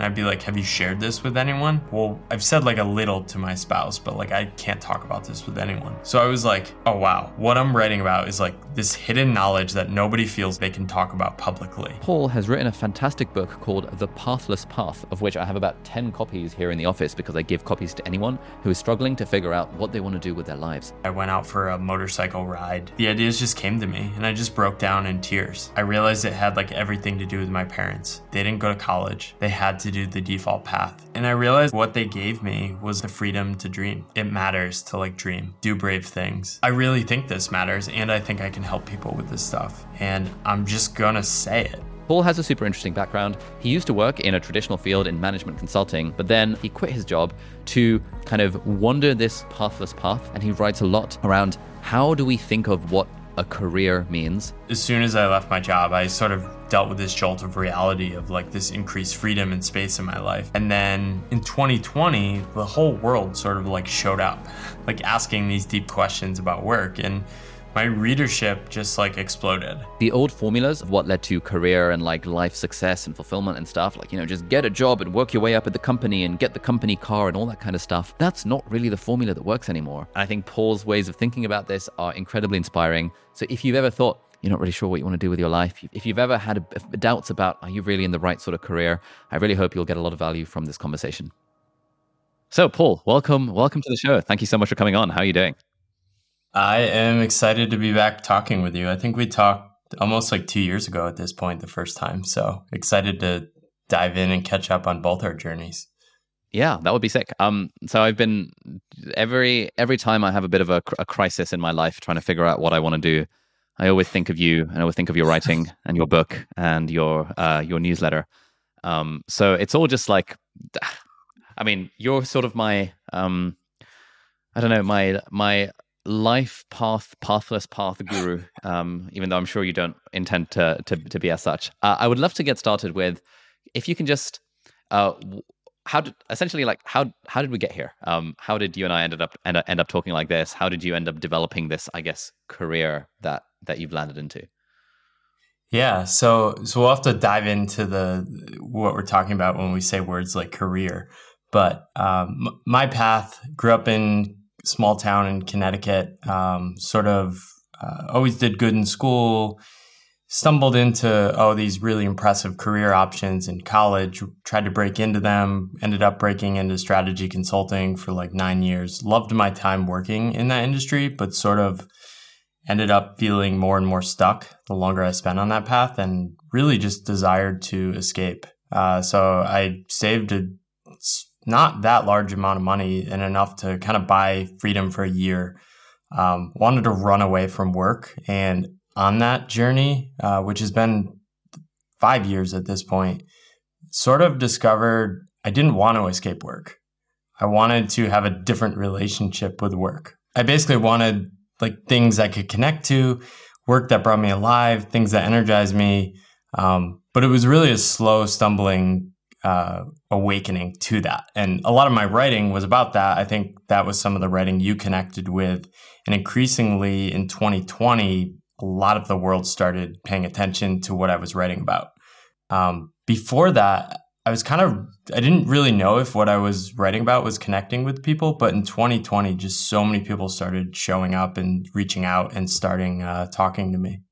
and I'd be like, Have you shared this with anyone? Well, I've said like a little to my spouse, but like I can't talk about this with anyone. So I was like, Oh wow, what I'm writing about is like this hidden knowledge that nobody feels they can talk about publicly. Paul has written a fantastic book called The Pathless Path, of which I have about 10 copies here in the office because I give copies to anyone who is struggling to figure out what they want to do with their lives. I went out for a motorcycle ride. The ideas just came to me and I just broke down in tears. I realized it had like everything to do with my parents. They didn't go to college, they had to do the default path. And I realized what they gave me was the freedom to dream. It matters to like dream, do brave things. I really think this matters, and I think I can help people with this stuff. And I'm just gonna say it. Paul has a super interesting background. He used to work in a traditional field in management consulting, but then he quit his job to kind of wander this pathless path. And he writes a lot around how do we think of what a career means. As soon as I left my job, I sort of dealt with this jolt of reality of like this increased freedom and space in my life. And then in 2020, the whole world sort of like showed up, like asking these deep questions about work. And my readership just like exploded. The old formulas of what led to career and like life success and fulfillment and stuff, like, you know, just get a job and work your way up at the company and get the company car and all that kind of stuff, that's not really the formula that works anymore. I think Paul's ways of thinking about this are incredibly inspiring. So if you've ever thought, you're not really sure what you want to do with your life, if you've ever had doubts about are you really in the right sort of career, I really hope you'll get a lot of value from this conversation. So, Paul, welcome, welcome to the show. Thank you so much for coming on. How are you doing? I am excited to be back talking with you. I think we talked almost like two years ago at this point, the first time. So excited to dive in and catch up on both our journeys. Yeah, that would be sick. Um, so I've been every every time I have a bit of a, a crisis in my life, trying to figure out what I want to do. I always think of you, and I always think of your writing and your book and your uh, your newsletter. Um, so it's all just like, I mean, you're sort of my um, I don't know, my my life path, pathless path guru, um, even though I'm sure you don't intend to to, to be as such. Uh, I would love to get started with, if you can just, uh, how did essentially like how how did we get here? Um, how did you and I ended up end, up end up talking like this? How did you end up developing this, I guess, career that that you've landed into? Yeah, so so we'll have to dive into the what we're talking about when we say words like career. But um, my path grew up in small town in Connecticut. Um, sort of uh, always did good in school. Stumbled into oh these really impressive career options in college. Tried to break into them. Ended up breaking into strategy consulting for like nine years. Loved my time working in that industry, but sort of ended up feeling more and more stuck the longer I spent on that path, and really just desired to escape. Uh, so I saved a not that large amount of money and enough to kind of buy freedom for a year. Um, wanted to run away from work. And on that journey, uh, which has been five years at this point, sort of discovered I didn't want to escape work. I wanted to have a different relationship with work. I basically wanted like things I could connect to, work that brought me alive, things that energized me. Um, but it was really a slow, stumbling uh, awakening to that. And a lot of my writing was about that. I think that was some of the writing you connected with. And increasingly in 2020, a lot of the world started paying attention to what I was writing about. Um, before that, I was kind of, I didn't really know if what I was writing about was connecting with people. But in 2020, just so many people started showing up and reaching out and starting uh, talking to me.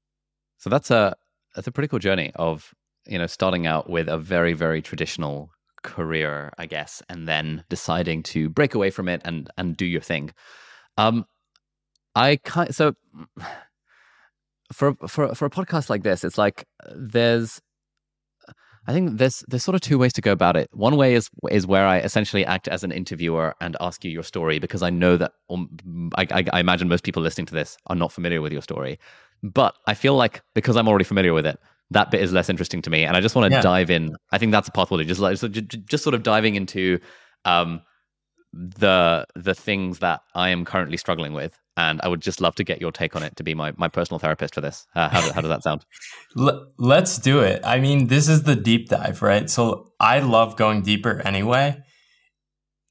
So that's a, that's a pretty cool journey of you know, starting out with a very, very traditional career, I guess, and then deciding to break away from it and and do your thing. Um, I kind so for for for a podcast like this, it's like there's I think there's there's sort of two ways to go about it. One way is is where I essentially act as an interviewer and ask you your story because I know that um, I, I, I, imagine most people listening to this are not familiar with your story. But I feel like because I'm already familiar with it, that bit is less interesting to me, and I just want to yeah. dive in. I think that's a possibility. Just like so just, sort of diving into um, the the things that I am currently struggling with, and I would just love to get your take on it to be my, my personal therapist for this. Uh, how, how does that sound? Let's do it. I mean, this is the deep dive, right? So I love going deeper anyway.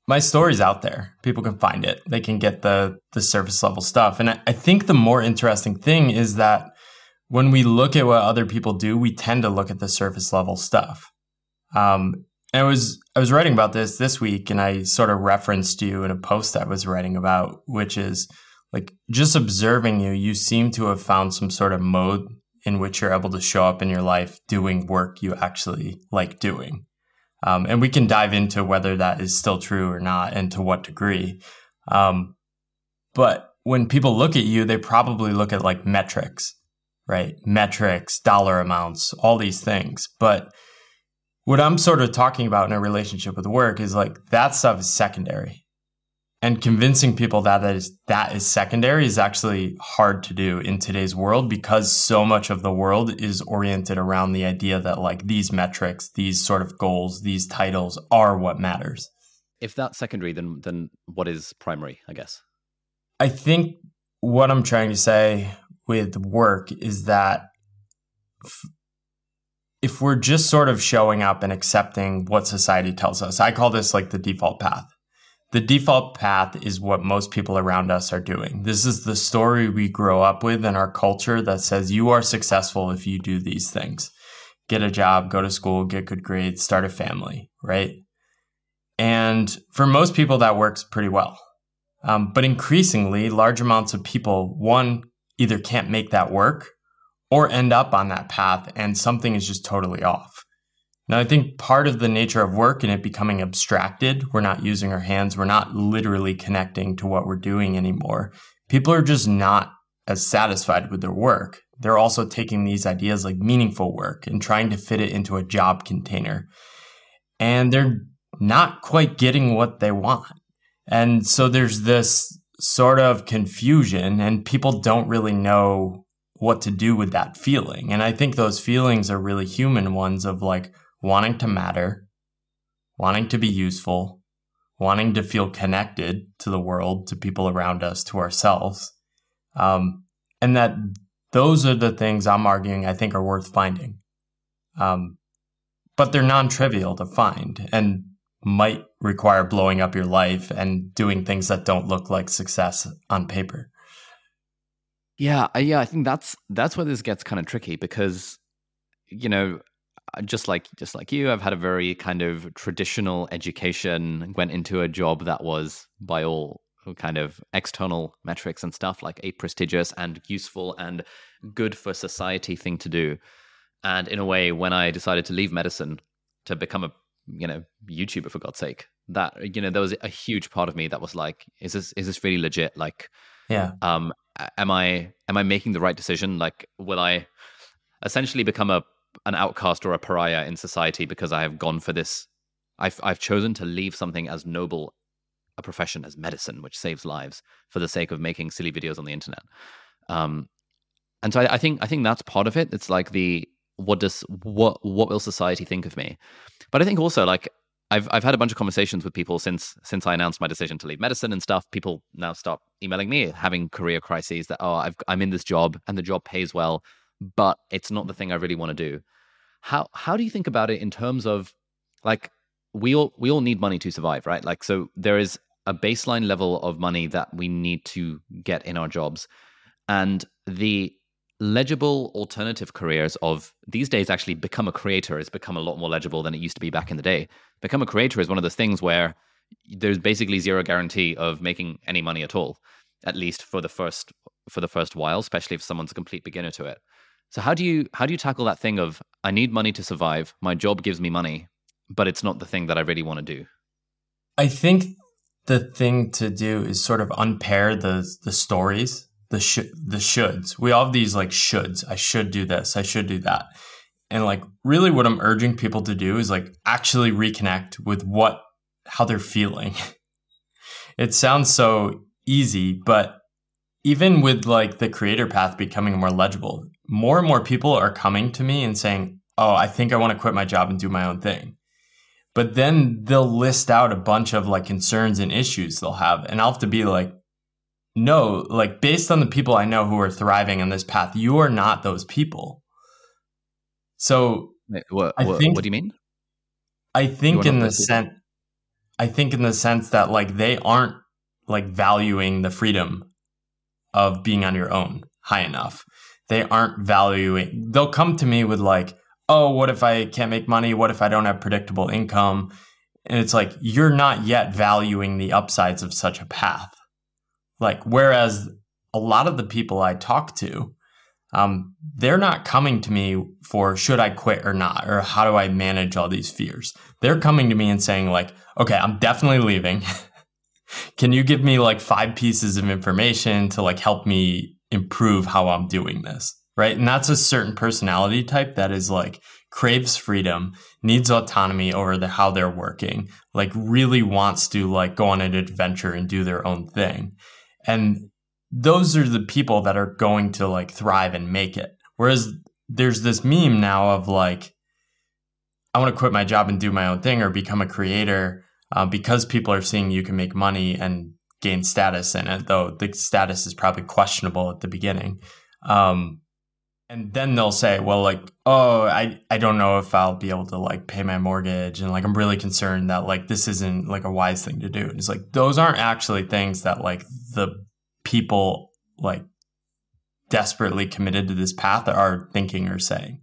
My story's out there. People can find it. They can get the the surface level stuff. And I, I think the more interesting thing is that when we look at what other people do, we tend to look at the surface level stuff. Um, and I was I was writing about this this week, and I sort of referenced you in a post I was writing about, which is like just observing you, you seem to have found some sort of mode in which you're able to show up in your life doing work you actually like doing. Um, and we can dive into whether that is still true or not and to what degree. Um, but when people look at you, they probably look at like metrics, right? Metrics, dollar amounts, all these things. But what I'm sort of talking about in a relationship with work is like that stuff is secondary and convincing people that that is that is secondary is actually hard to do in today's world because so much of the world is oriented around the idea that like these metrics these sort of goals these titles are what matters if that's secondary then then what is primary i guess i think what i'm trying to say with work is that f- if we're just sort of showing up and accepting what society tells us i call this like the default path the default path is what most people around us are doing. This is the story we grow up with in our culture that says you are successful if you do these things get a job, go to school, get good grades, start a family, right? And for most people, that works pretty well. Um, but increasingly, large amounts of people, one, either can't make that work or end up on that path and something is just totally off. Now, I think part of the nature of work and it becoming abstracted, we're not using our hands, we're not literally connecting to what we're doing anymore. People are just not as satisfied with their work. They're also taking these ideas like meaningful work and trying to fit it into a job container. And they're not quite getting what they want. And so there's this sort of confusion, and people don't really know what to do with that feeling. And I think those feelings are really human ones of like, wanting to matter, wanting to be useful, wanting to feel connected to the world, to people around us, to ourselves. Um, and that those are the things I'm arguing I think are worth finding. Um, but they're non trivial to find and might require blowing up your life and doing things that don't look like success on paper. Yeah, yeah, I think that's that's where this gets kind of tricky because you know just like just like you, I've had a very kind of traditional education. Went into a job that was by all kind of external metrics and stuff like a prestigious and useful and good for society thing to do. And in a way, when I decided to leave medicine to become a you know YouTuber for God's sake, that you know there was a huge part of me that was like, is this is this really legit? Like, yeah, um, am I am I making the right decision? Like, will I essentially become a an outcast or a pariah in society because I have gone for this. I've I've chosen to leave something as noble a profession as medicine, which saves lives, for the sake of making silly videos on the internet. Um, and so I, I think I think that's part of it. It's like the what does what what will society think of me? But I think also like I've I've had a bunch of conversations with people since since I announced my decision to leave medicine and stuff. People now start emailing me having career crises that oh I've, I'm in this job and the job pays well, but it's not the thing I really want to do. How how do you think about it in terms of like we all we all need money to survive, right? Like so there is a baseline level of money that we need to get in our jobs. And the legible alternative careers of these days actually become a creator has become a lot more legible than it used to be back in the day. Become a creator is one of those things where there's basically zero guarantee of making any money at all, at least for the first for the first while, especially if someone's a complete beginner to it. So how do you how do you tackle that thing of I need money to survive, my job gives me money, but it's not the thing that I really want to do? I think the thing to do is sort of unpair the the stories, the sh- the shoulds. We all have these like shoulds. I should do this. I should do that. And like really what I'm urging people to do is like actually reconnect with what how they're feeling. it sounds so easy, but even with like the creator path becoming more legible, more and more people are coming to me and saying, "Oh, I think I want to quit my job and do my own thing." but then they'll list out a bunch of like concerns and issues they'll have. And I'll have to be like, no, like based on the people I know who are thriving on this path, you are not those people. So what, what, think, what do you mean? I think in the sense, I think in the sense that like they aren't like valuing the freedom of being on your own high enough. They aren't valuing. They'll come to me with like, "Oh, what if I can't make money? What if I don't have predictable income?" And it's like you're not yet valuing the upsides of such a path. Like whereas a lot of the people I talk to, um, they're not coming to me for should I quit or not, or how do I manage all these fears. They're coming to me and saying like, okay, I'm definitely leaving. Can you give me like five pieces of information to like help me improve how I'm doing this? Right. And that's a certain personality type that is like craves freedom, needs autonomy over the, how they're working, like really wants to like go on an adventure and do their own thing. And those are the people that are going to like thrive and make it. Whereas there's this meme now of like, I want to quit my job and do my own thing or become a creator uh, because people are seeing you can make money and gain status in it, though the status is probably questionable at the beginning. Um, and then they'll say, well, like, oh, I, I don't know if I'll be able to like pay my mortgage. And like, I'm really concerned that like this isn't like a wise thing to do. And it's like, those aren't actually things that like the people like desperately committed to this path are thinking or saying.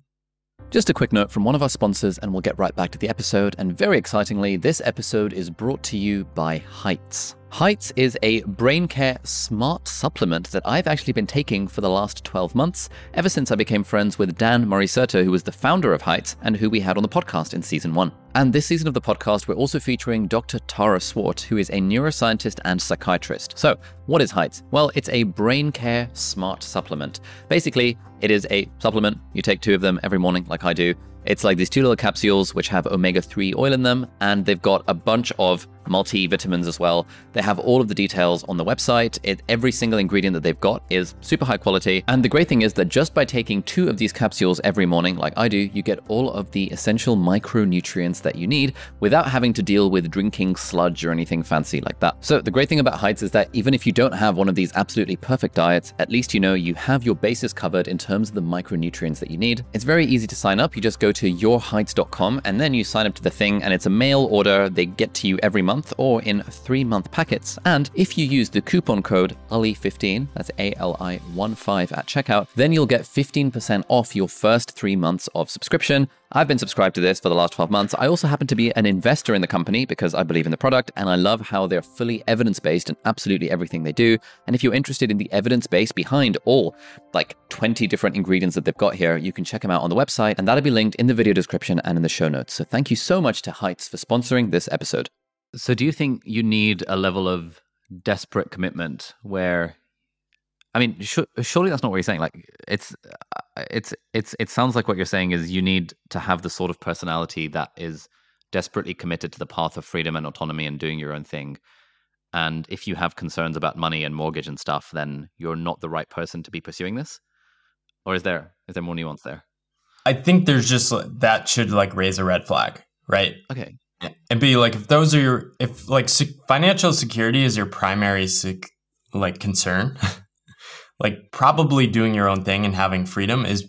Just a quick note from one of our sponsors, and we'll get right back to the episode. And very excitingly, this episode is brought to you by Heights. Heights is a brain care smart supplement that I've actually been taking for the last 12 months, ever since I became friends with Dan Murray-Serter, who was the founder of Heights and who we had on the podcast in season one. And this season of the podcast, we're also featuring Dr. Tara Swart, who is a neuroscientist and psychiatrist. So, what is Heights? Well, it's a brain care smart supplement. Basically, it is a supplement. You take two of them every morning, like I do. It's like these two little capsules which have omega 3 oil in them, and they've got a bunch of multivitamins as well. They have all of the details on the website. It, every single ingredient that they've got is super high quality. And the great thing is that just by taking two of these capsules every morning, like I do, you get all of the essential micronutrients that you need without having to deal with drinking sludge or anything fancy like that. So the great thing about Heights is that even if you don't have one of these absolutely perfect diets, at least you know you have your bases covered in terms of the micronutrients that you need. It's very easy to sign up. You just go to yourheights.com and then you sign up to the thing and it's a mail order. They get to you every month or in three month packets. And if you use the coupon code ALI15, that's A L I 1 5 at checkout, then you'll get 15% off your first three months of subscription. I've been subscribed to this for the last 12 months. I also happen to be an investor in the company because I believe in the product and I love how they're fully evidence based in absolutely everything they do. And if you're interested in the evidence base behind all like 20 different ingredients that they've got here, you can check them out on the website and that'll be linked in the video description and in the show notes. So thank you so much to Heights for sponsoring this episode. So do you think you need a level of desperate commitment where I mean, sh- surely that's not what you're saying. Like, it's, uh, it's, it's, it sounds like what you're saying is you need to have the sort of personality that is desperately committed to the path of freedom and autonomy and doing your own thing. And if you have concerns about money and mortgage and stuff, then you're not the right person to be pursuing this. Or is there is there more nuance there? I think there's just that should like raise a red flag, right? Okay. And be like, if those are your, if like financial security is your primary like concern, like probably doing your own thing and having freedom is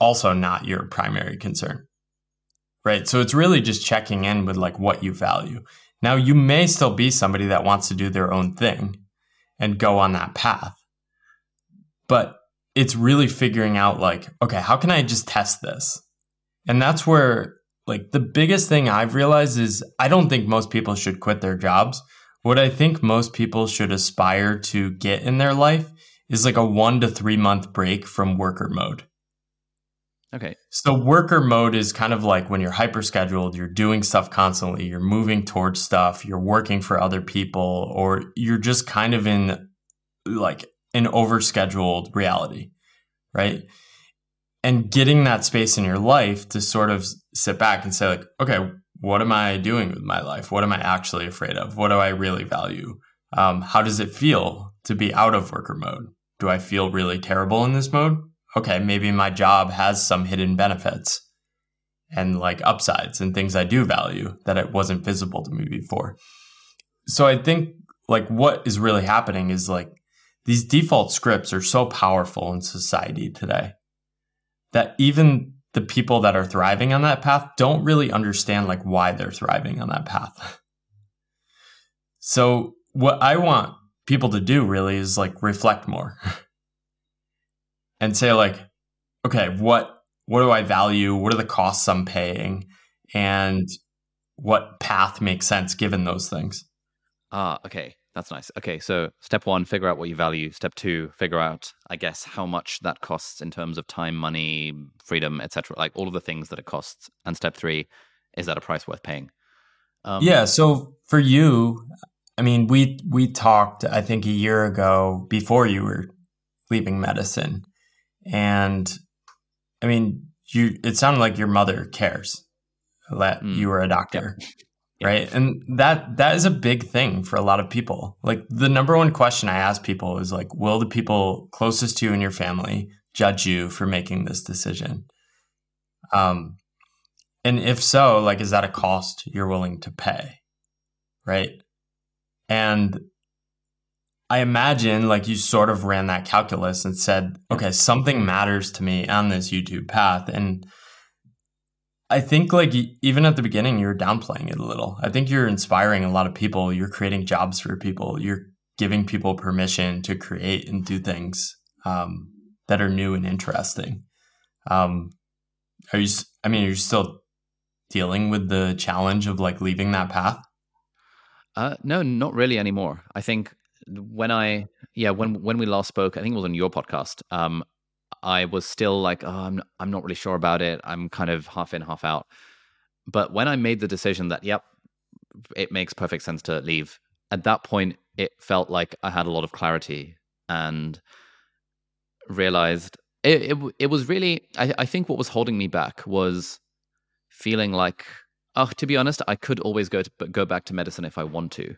also not your primary concern. Right. So it's really just checking in with like what you value. Now, you may still be somebody that wants to do their own thing and go on that path. But it's really figuring out like, okay, how can I just test this? And that's where like the biggest thing I've realized is I don't think most people should quit their jobs. What I think most people should aspire to get in their life is like a one to three month break from worker mode. Okay. So worker mode is kind of like when you're hyper scheduled, you're doing stuff constantly, you're moving towards stuff, you're working for other people, or you're just kind of in like an overscheduled reality, right? And getting that space in your life to sort of sit back and say, like, okay, what am I doing with my life? What am I actually afraid of? What do I really value? Um, how does it feel to be out of worker mode? do I feel really terrible in this mode? Okay, maybe my job has some hidden benefits. and like upsides and things I do value that it wasn't visible to me before. So I think like what is really happening is like these default scripts are so powerful in society today that even the people that are thriving on that path don't really understand like why they're thriving on that path. so what I want people to do really is like reflect more and say like okay, what what do I value? What are the costs I'm paying? And what path makes sense given those things? Ah, okay. That's nice. Okay, so step one, figure out what you value. Step two, figure out, I guess, how much that costs in terms of time, money, freedom, etc. Like all of the things that it costs. And step three, is that a price worth paying? Um, yeah. So for you, I mean, we we talked, I think, a year ago before you were leaving medicine, and I mean, you. It sounded like your mother cares that mm. you were a doctor. Yep right? And that that is a big thing for a lot of people. Like the number one question i ask people is like will the people closest to you in your family judge you for making this decision? Um and if so like is that a cost you're willing to pay right? And i imagine like you sort of ran that calculus and said okay something matters to me on this youtube path. And I think like even at the beginning you're downplaying it a little. I think you're inspiring a lot of people. You're creating jobs for people. You're giving people permission to create and do things um, that are new and interesting. Um, are you? I mean, are you still dealing with the challenge of like leaving that path? Uh, no, not really anymore. I think when I yeah when when we last spoke, I think it was on your podcast. Um, I was still like, oh, I'm I'm not really sure about it. I'm kind of half in, half out. But when I made the decision that, yep, it makes perfect sense to leave. At that point, it felt like I had a lot of clarity and realized it. It, it was really. I, I think what was holding me back was feeling like, oh, to be honest, I could always go to go back to medicine if I want to,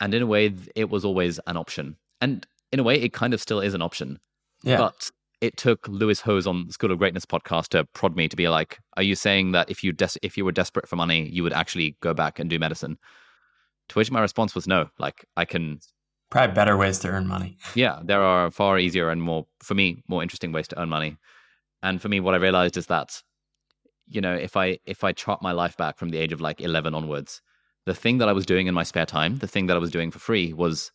and in a way, it was always an option. And in a way, it kind of still is an option. Yeah. But it took Lewis Howes on the School of Greatness podcast to prod me to be like, "Are you saying that if you des- if you were desperate for money, you would actually go back and do medicine?" To which my response was no. Like I can probably better ways to earn money. yeah, there are far easier and more for me more interesting ways to earn money. And for me, what I realized is that you know if I if I chart my life back from the age of like eleven onwards, the thing that I was doing in my spare time, the thing that I was doing for free, was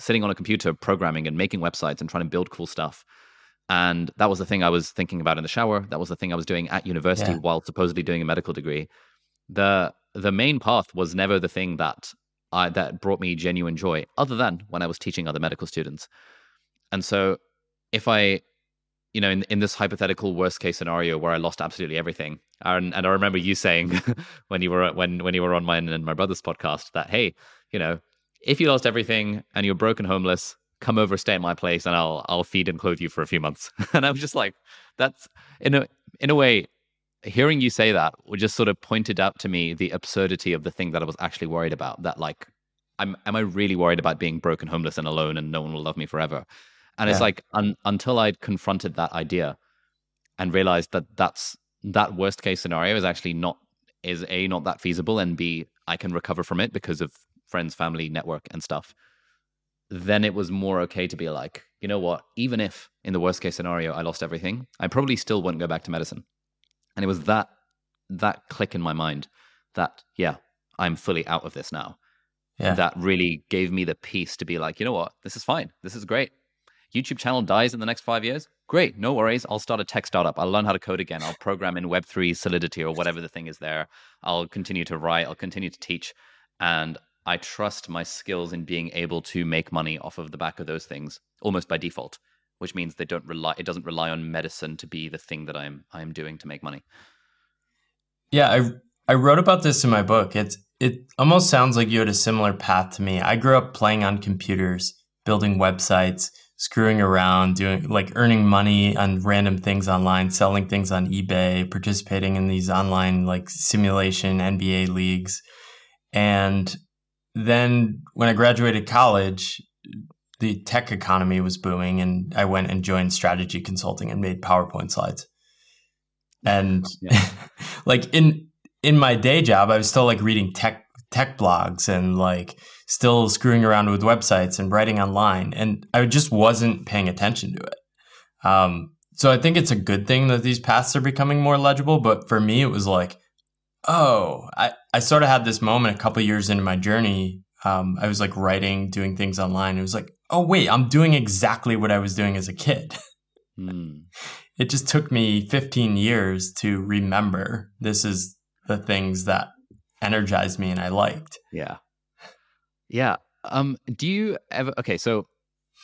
sitting on a computer programming and making websites and trying to build cool stuff and that was the thing I was thinking about in the shower. That was the thing I was doing at university yeah. while supposedly doing a medical degree. The the main path was never the thing that I that brought me genuine joy, other than when I was teaching other medical students. And so if I you know, in, in this hypothetical worst case scenario where I lost absolutely everything, and, and I remember you saying when you were when when you were on mine and my brother's podcast that hey, you know, if you lost everything and you're broken homeless, come over, stay at my place, and I'll I'll feed and clothe you for a few months. and I was just like, that's in a in a way, hearing you say that would just sort of pointed out to me the absurdity of the thing that I was actually worried about. That like, I'm am I really worried about being broken, homeless, and alone, and no one will love me forever? And yeah. it's like un, until I'd confronted that idea and realized that that's that worst case scenario is actually not is a not that feasible, and b I can recover from it because of friends, family, network, and stuff then it was more okay to be like, you know what, even if in the worst case scenario I lost everything, I probably still wouldn't go back to medicine. And it was that that click in my mind that, yeah, I'm fully out of this now. Yeah. That really gave me the peace to be like, you know what, this is fine. This is great. YouTube channel dies in the next five years. Great, no worries. I'll start a tech startup. I'll learn how to code again. I'll program in Web3 Solidity or whatever the thing is there. I'll continue to write. I'll continue to teach. And I trust my skills in being able to make money off of the back of those things almost by default, which means they don't rely it doesn't rely on medicine to be the thing that I'm I'm doing to make money. Yeah, I I wrote about this in my book. It's it almost sounds like you had a similar path to me. I grew up playing on computers, building websites, screwing around, doing like earning money on random things online, selling things on eBay, participating in these online like simulation NBA leagues. And then when I graduated college, the tech economy was booming, and I went and joined strategy consulting and made PowerPoint slides. And like in in my day job, I was still like reading tech tech blogs and like still screwing around with websites and writing online, and I just wasn't paying attention to it. Um, so I think it's a good thing that these paths are becoming more legible. But for me, it was like, oh, I, I sort of had this moment a couple years into my journey. Um, I was like writing, doing things online. It was like, oh, wait, I'm doing exactly what I was doing as a kid. Hmm. It just took me 15 years to remember this is the things that energized me and I liked. Yeah. Yeah. Um, do you ever, okay, so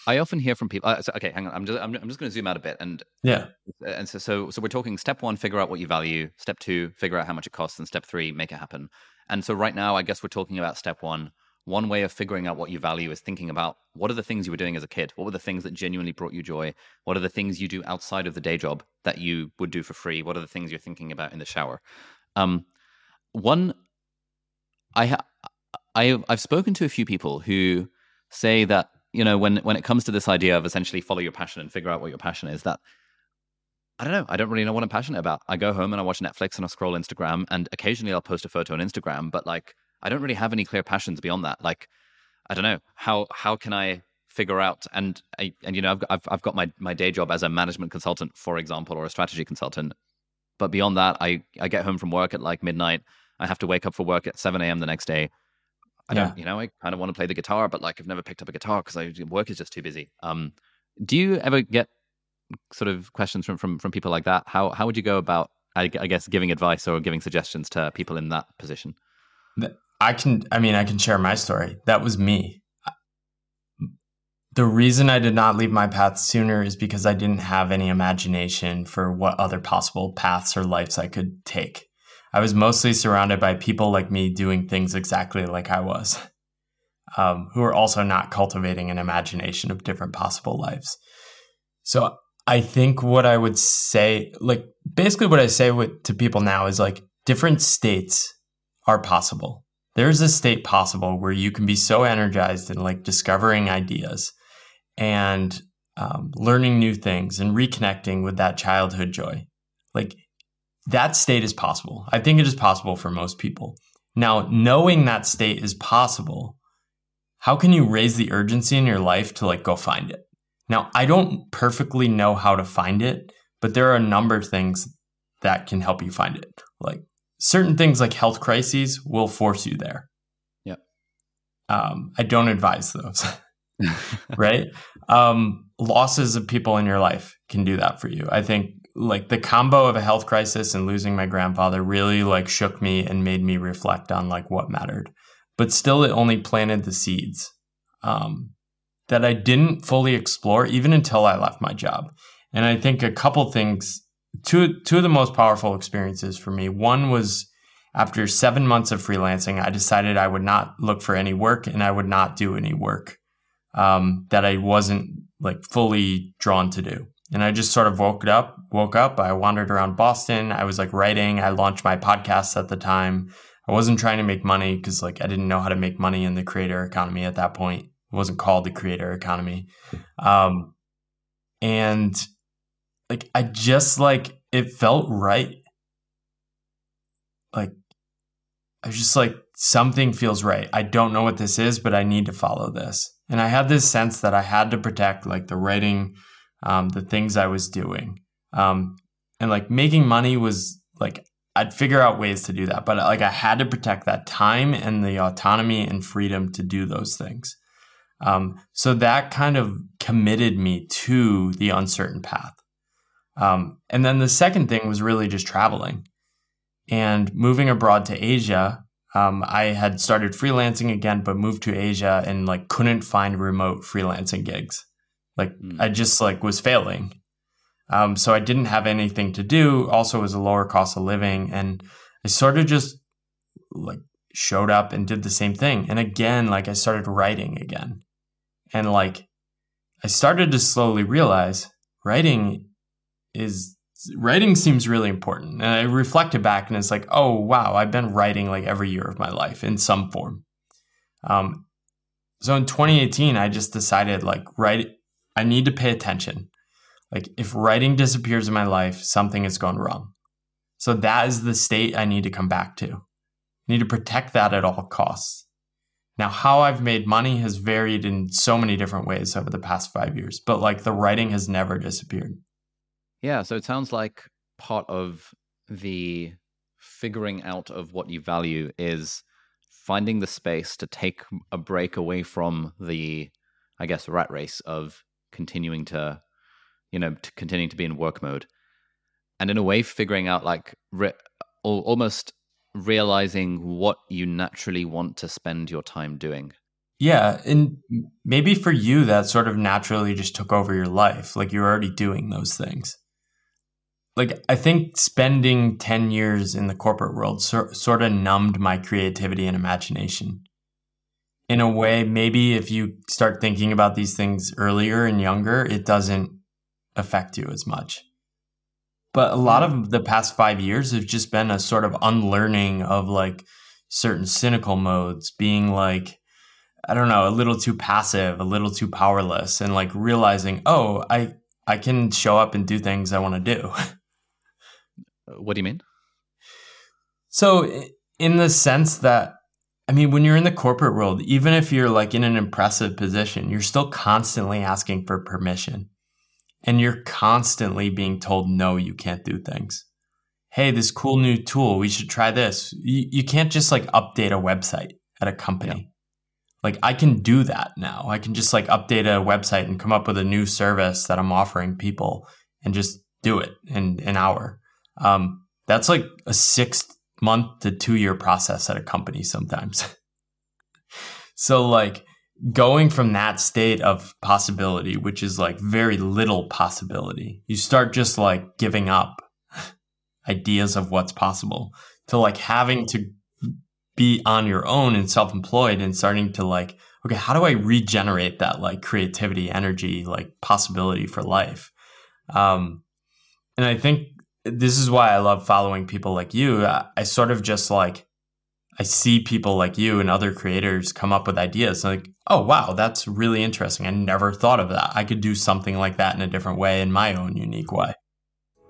I often hear from people. Uh, so, okay, hang on. I'm just I'm, I'm just going to zoom out a bit, and yeah, and so so so we're talking step one, figure out what you value. Step two, figure out how much it costs, and step three, make it happen. And so right now, I guess we're talking about step one. One way of figuring out what you value is thinking about what are the things you were doing as a kid. What were the things that genuinely brought you joy? What are the things you do outside of the day job that you would do for free? What are the things you're thinking about in the shower? Um, one, I ha- I I've spoken to a few people who say that you know when when it comes to this idea of essentially follow your passion and figure out what your passion is that I don't know. I don't really know what I'm passionate about. I go home and I watch Netflix and I scroll Instagram and occasionally I'll post a photo on Instagram, but like I don't really have any clear passions beyond that. Like I don't know how how can I figure out and I, and you know I've, I've I've got my my day job as a management consultant, for example, or a strategy consultant. But beyond that, I I get home from work at like midnight. I have to wake up for work at 7 a.m. the next day. I don't, you know, I kind of want to play the guitar, but like I've never picked up a guitar because work is just too busy. Um, do you ever get sort of questions from from from people like that? How how would you go about, I, I guess, giving advice or giving suggestions to people in that position? I can, I mean, I can share my story. That was me. The reason I did not leave my path sooner is because I didn't have any imagination for what other possible paths or lives I could take. I was mostly surrounded by people like me doing things exactly like I was, um, who were also not cultivating an imagination of different possible lives. So I think what I would say, like basically what I say with, to people now is like different states are possible. There's a state possible where you can be so energized and like discovering ideas and um, learning new things and reconnecting with that childhood joy. Like that state is possible. I think it is possible for most people. Now, knowing that state is possible, how can you raise the urgency in your life to like go find it? Now, I don't perfectly know how to find it, but there are a number of things that can help you find it. Like certain things like health crises will force you there. Yeah. Um, I don't advise those. right? Um, losses of people in your life can do that for you. I think like the combo of a health crisis and losing my grandfather really like shook me and made me reflect on like what mattered. But still, it only planted the seeds um, that I didn't fully explore even until I left my job. And I think a couple things, two two of the most powerful experiences for me. One was after seven months of freelancing, I decided I would not look for any work and I would not do any work um, that I wasn't like fully drawn to do. And I just sort of woke up, woke up. I wandered around Boston. I was like writing. I launched my podcast at the time. I wasn't trying to make money because like I didn't know how to make money in the creator economy at that point. It wasn't called the creator economy. Um, and like I just like it felt right. Like I was just like something feels right. I don't know what this is, but I need to follow this. And I had this sense that I had to protect like the writing um, the things I was doing. Um, and like making money was like, I'd figure out ways to do that, but like I had to protect that time and the autonomy and freedom to do those things. Um, so that kind of committed me to the uncertain path. Um, and then the second thing was really just traveling and moving abroad to Asia. Um, I had started freelancing again, but moved to Asia and like couldn't find remote freelancing gigs. Like mm. I just like was failing. Um, so I didn't have anything to do. Also, was a lower cost of living, and I sort of just like showed up and did the same thing. And again, like I started writing again, and like I started to slowly realize writing is writing seems really important. And I reflected back, and it's like, oh wow, I've been writing like every year of my life in some form. Um, so in 2018, I just decided like write I need to pay attention. Like if writing disappears in my life, something has gone wrong. So that is the state I need to come back to. I need to protect that at all costs. Now, how I've made money has varied in so many different ways over the past five years, but like the writing has never disappeared. Yeah. So it sounds like part of the figuring out of what you value is finding the space to take a break away from the, I guess, rat race of continuing to, you know, continuing to be in work mode. And in a way, figuring out like re- almost realizing what you naturally want to spend your time doing. Yeah. And maybe for you, that sort of naturally just took over your life. Like you're already doing those things. Like, I think spending 10 years in the corporate world so, sort of numbed my creativity and imagination. In a way, maybe if you start thinking about these things earlier and younger, it doesn't affect you as much. But a lot of mm-hmm. the past five years have just been a sort of unlearning of like certain cynical modes, being like, I don't know, a little too passive, a little too powerless, and like realizing, oh, I I can show up and do things I want to do. What do you mean? So, in the sense that, I mean, when you're in the corporate world, even if you're like in an impressive position, you're still constantly asking for permission and you're constantly being told, no, you can't do things. Hey, this cool new tool, we should try this. You, you can't just like update a website at a company. Yeah. Like I can do that now. I can just like update a website and come up with a new service that I'm offering people and just do it in an hour. Um, that's like a six month to two year process at a company sometimes. so like going from that state of possibility, which is like very little possibility, you start just like giving up ideas of what's possible to like having to be on your own and self employed and starting to like, okay, how do I regenerate that like creativity, energy, like possibility for life? Um, and I think this is why I love following people like you. I, I sort of just like I see people like you and other creators come up with ideas like, oh, wow, that's really interesting. I never thought of that. I could do something like that in a different way in my own unique way.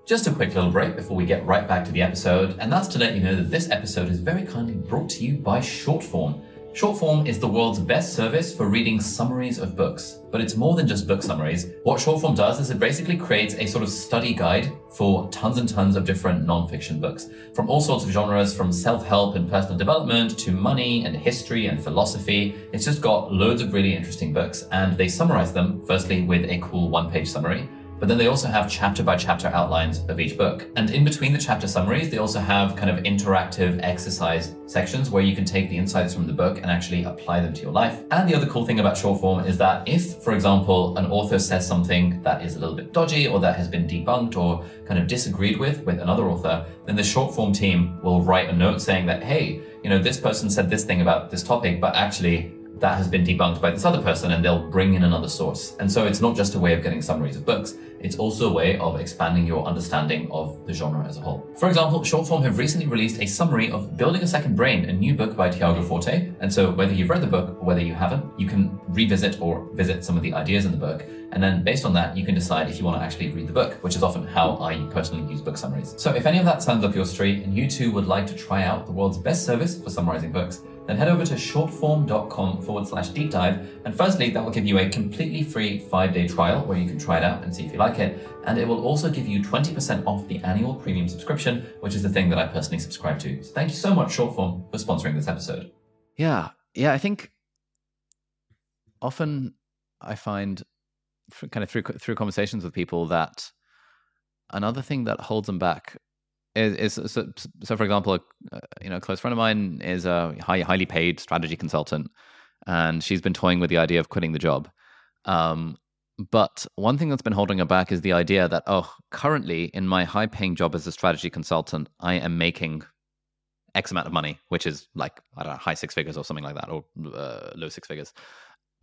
Just a quick little break before we get right back to the episode, and that's to let you know that this episode is very kindly brought to you by Shortform. Shortform is the world's best service for reading summaries of books, but it's more than just book summaries. What Shortform does is it basically creates a sort of study guide for tons and tons of different nonfiction books from all sorts of genres, from self help and personal development to money and history and philosophy. It's just got loads of really interesting books, and they summarize them firstly with a cool one page summary but then they also have chapter by chapter outlines of each book. And in between the chapter summaries, they also have kind of interactive exercise sections where you can take the insights from the book and actually apply them to your life. And the other cool thing about Shortform is that if, for example, an author says something that is a little bit dodgy or that has been debunked or kind of disagreed with with another author, then the Shortform team will write a note saying that, hey, you know, this person said this thing about this topic, but actually that has been debunked by this other person and they'll bring in another source. And so it's not just a way of getting summaries of books, it's also a way of expanding your understanding of the genre as a whole. For example, Shortform have recently released a summary of Building a Second Brain, a new book by Tiago Forte. And so whether you've read the book or whether you haven't, you can revisit or visit some of the ideas in the book. And then based on that, you can decide if you want to actually read the book, which is often how I personally use book summaries. So if any of that sounds up your street and you too would like to try out the world's best service for summarizing books, then head over to shortform.com forward slash deep dive. And firstly, that will give you a completely free five day trial where you can try it out and see if you like it. And it will also give you 20% off the annual premium subscription, which is the thing that I personally subscribe to. So thank you so much, Shortform, for sponsoring this episode. Yeah. Yeah. I think often I find kind of through, through conversations with people that another thing that holds them back is, is so, so for example, a, you know, a close friend of mine is a high, highly paid strategy consultant, and she's been toying with the idea of quitting the job. Um, but one thing that's been holding her back is the idea that oh, currently in my high-paying job as a strategy consultant, I am making X amount of money, which is like I don't know, high six figures or something like that, or uh, low six figures.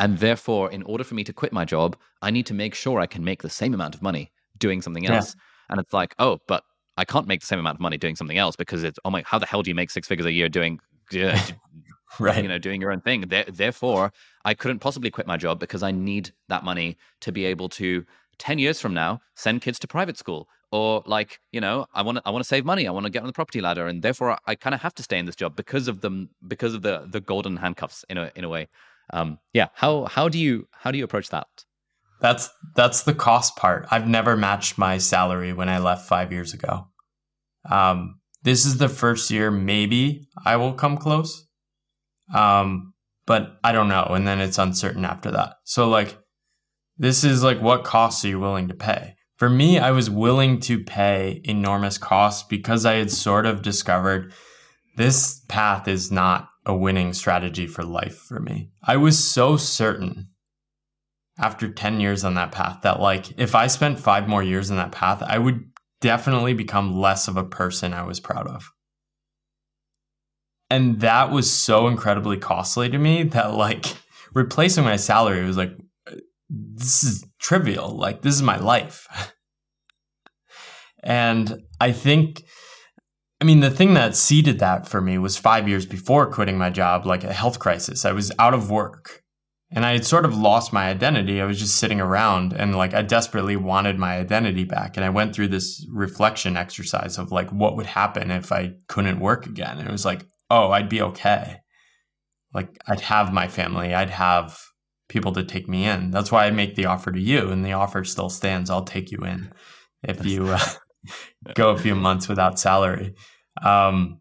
And therefore, in order for me to quit my job, I need to make sure I can make the same amount of money doing something else. Yeah. And it's like, oh, but I can't make the same amount of money doing something else because it's oh my how the hell do you make six figures a year doing uh, right. you know doing your own thing? Therefore I couldn't possibly quit my job because I need that money to be able to 10 years from now send kids to private school or like you know i want to i want to save money. I want to get on the property ladder and therefore i, I kind of have to stay in this job because of them because of the the golden handcuffs in a in a way. Um yeah. How how do you how do you approach that that's that's the cost part. I've never matched my salary when i left five years ago. Um this is the first year maybe i will come close. Um but i don't know. And then it's uncertain after that. So like this is like what costs are you willing to pay? For me, I was willing to pay enormous costs because I had sort of discovered this path is not a winning strategy for life for me. I was so certain after 10 years on that path that like if I spent 5 more years on that path, I would definitely become less of a person I was proud of. And that was so incredibly costly to me that like replacing my salary was like uh, this is trivial. Like, this is my life. and I think, I mean, the thing that seeded that for me was five years before quitting my job, like a health crisis. I was out of work and I had sort of lost my identity. I was just sitting around and like I desperately wanted my identity back. And I went through this reflection exercise of like, what would happen if I couldn't work again? And it was like, oh, I'd be okay. Like, I'd have my family, I'd have people to take me in. That's why I make the offer to you, and the offer still stands. I'll take you in if you uh, go a few months without salary. Um,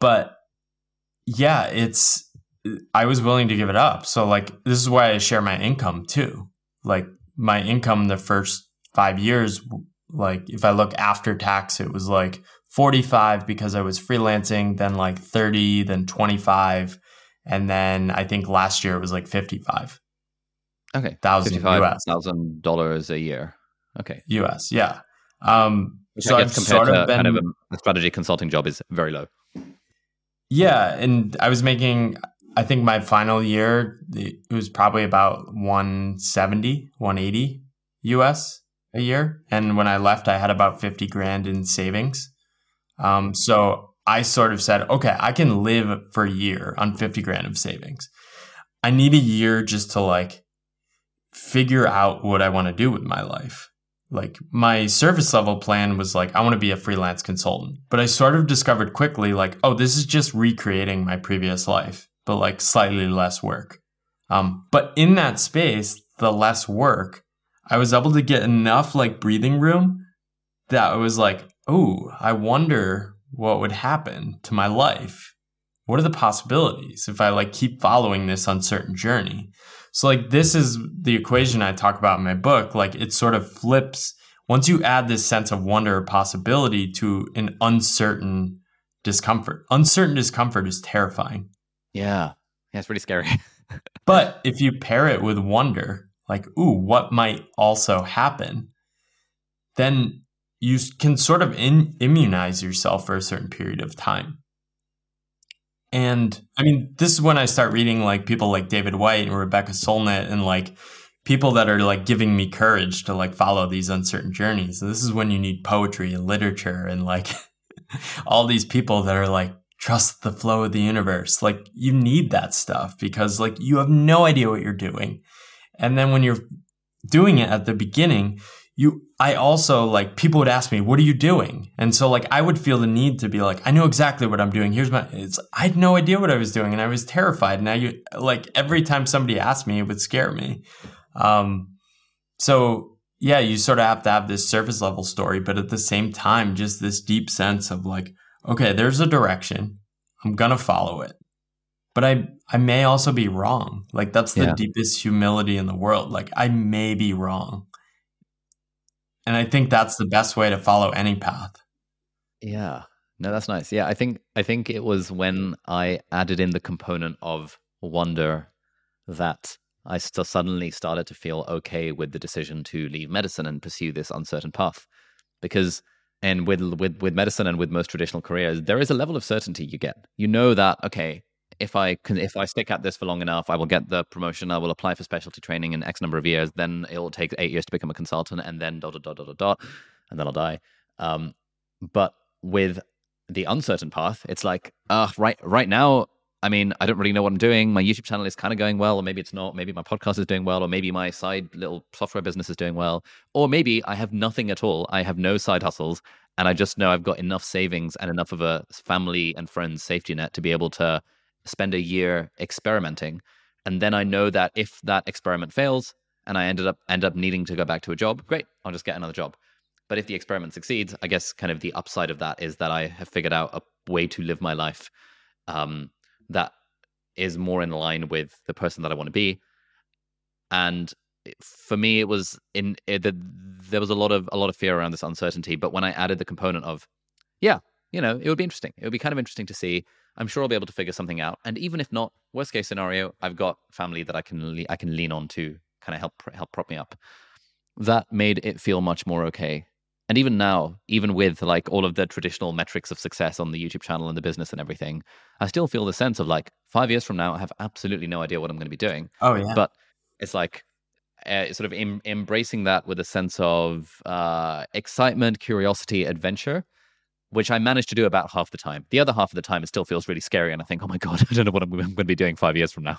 but yeah, it's I was willing to give it up. So like this is why I share my income too. Like my income the first five years, like if I look after tax, it was like 45 because I was freelancing, then like 30, then 25 and then I think last year it was like fifty five. Okay, thousand US thousand dollars a year. Okay, US, yeah. Um, Which so I've sort of been kind of a, a strategy consulting job is very low. Yeah, and I was making. I think my final year it was probably about 170, 180 US a year, and when I left, I had about fifty grand in savings. Um, so I sort of said, okay, I can live for a year on 50 grand of savings. I need a year just to like figure out what I want to do with my life. Like my service level plan was like, I want to be a freelance consultant. But I sort of discovered quickly, like, oh, this is just recreating my previous life, but like slightly less work. Um, but in that space, the less work, I was able to get enough like breathing room that I was like, oh, I wonder what would happen to my life? What are the possibilities if I like keep following this uncertain journey? So like this is the equation I talk about in my book. Like it sort of flips once you add this sense of wonder or possibility to an uncertain discomfort. Uncertain discomfort is terrifying. Yeah. Yeah, it's pretty scary. but if you pair it with wonder, like, ooh, what might also happen? Then you can sort of in, immunize yourself for a certain period of time. And I mean, this is when I start reading like people like David Whyte and Rebecca Solnit and like people that are like giving me courage to like follow these uncertain journeys. And this is when you need poetry and literature and like all these people that are like, trust the flow of the universe. Like you need that stuff because like you have no idea what you're doing. And then when you're doing it at the beginning, you I also like people would ask me, "What are you doing?" And so like I would feel the need to be like, "I know exactly what I'm doing. Here's my." It's I had no idea what I was doing, and I was terrified. And I like every time somebody asked me, it would scare me. Um, so yeah, you sort of have to have this surface level story, but at the same time, just this deep sense of like, okay, there's a direction. I'm gonna follow it, but I I may also be wrong. Like that's the yeah. deepest humility in the world. Like I may be wrong and I think that's the best way to follow any path. Yeah. No, that's nice. Yeah, I think I think it was when I added in the component of wonder that I st- suddenly started to feel okay with the decision to leave medicine and pursue this uncertain path. Because and with with with medicine and with most traditional careers, there is a level of certainty you get. You know that okay, if I can, if I stick at this for long enough, I will get the promotion. I will apply for specialty training in X number of years. Then it will take eight years to become a consultant, and then dot dot dot dot dot, and then I'll die. Um, but with the uncertain path, it's like, uh, right right now, I mean, I don't really know what I'm doing. My YouTube channel is kind of going well, or maybe it's not. Maybe my podcast is doing well, or maybe my side little software business is doing well, or maybe I have nothing at all. I have no side hustles, and I just know I've got enough savings and enough of a family and friends safety net to be able to spend a year experimenting. And then I know that if that experiment fails and I ended up end up needing to go back to a job, great, I'll just get another job. But if the experiment succeeds, I guess kind of the upside of that is that I have figured out a way to live my life um, that is more in line with the person that I want to be. And for me, it was in the, there was a lot of a lot of fear around this uncertainty. But when I added the component of, yeah, you know, it would be interesting. It would be kind of interesting to see. I'm sure I'll be able to figure something out. And even if not, worst case scenario, I've got family that I can le- I can lean on to kind of help help prop me up. That made it feel much more okay and even now even with like all of the traditional metrics of success on the youtube channel and the business and everything i still feel the sense of like five years from now i have absolutely no idea what i'm going to be doing. Oh yeah. But it's like uh, sort of em- embracing that with a sense of uh, excitement curiosity adventure which i managed to do about half the time. The other half of the time it still feels really scary and i think oh my god i don't know what i'm going to be doing five years from now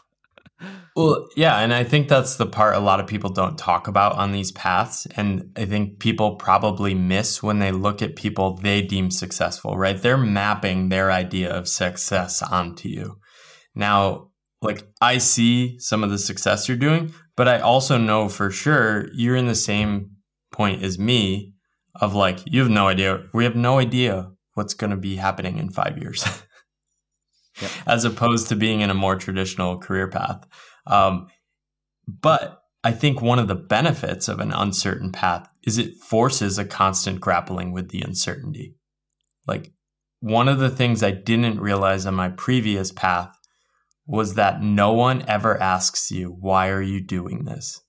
well, yeah, and I think that's the part a lot of people don't talk about on these paths. And I think people probably miss when they look at people they deem successful, right? They're mapping their idea of success onto you. Now, like I see some of the success you're doing, but I also know for sure you're in the same point as me of like, you have no idea. We have no idea what's going to be happening in five years. yep. as opposed to being in a more traditional career path. Um, but I think one of the benefits of an uncertain path is it forces a constant grappling with the uncertainty. Like one of the things I didn't realize on my previous path was that no one ever asks you, why are you doing this?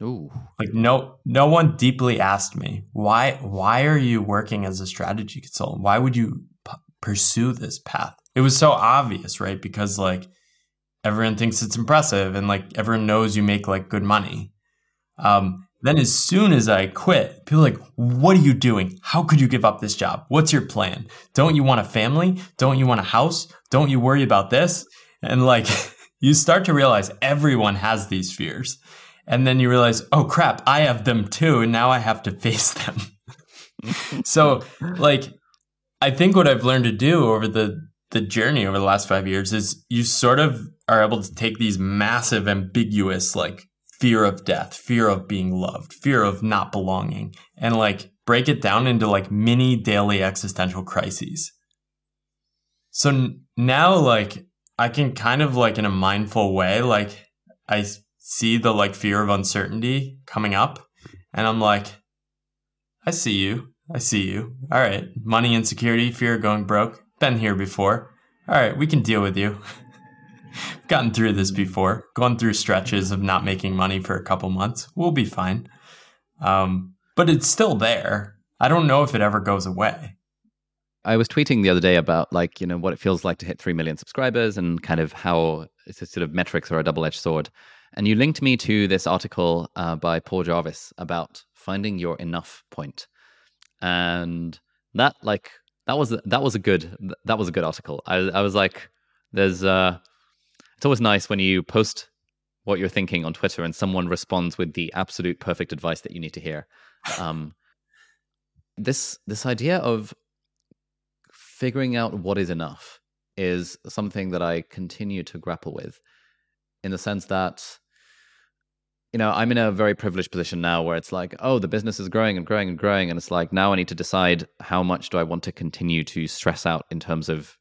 Ooh. Like no no one deeply asked me, why why are you working as a strategy consultant? Why would you p- pursue this path? It was so obvious, right? Because like everyone thinks it's impressive and like everyone knows you make like good money. Um, then as soon as I quit, people like, what are you doing? How could you give up this job? What's your plan? Don't you want a family? Don't you want a house? Don't you worry about this? And like you start to realize everyone has these fears. And then you realize, oh crap, I have them too. And now I have to face them. so like I think what I've learned to do over the the journey over the last five years is you sort of are able to take these massive, ambiguous, like fear of death, fear of being loved, fear of not belonging, and like break it down into like mini daily existential crises. So now, like, I can kind of like in a mindful way, like, I see the like fear of uncertainty coming up, and I'm like, I see you. I see you. All right. Money insecurity, fear of going broke been here before. All right, we can deal with you. Gotten through this before, gone through stretches of not making money for a couple months. We'll be fine. Um, but it's still there. I don't know if it ever goes away. I was tweeting the other day about like, you know, what it feels like to hit 3 million subscribers and kind of how it's a sort of metrics are a double edged sword. And you linked me to this article uh, by Paul Jarvis about finding your enough point. And that like that was that was a good that was a good article. I I was like, there's uh, it's always nice when you post what you're thinking on Twitter and someone responds with the absolute perfect advice that you need to hear. Um, this this idea of figuring out what is enough is something that I continue to grapple with, in the sense that you know, I'm in a very privileged position now where it's like, oh, the business is growing and growing and growing. And it's like, now I need to decide how much do I want to continue to stress out in terms of,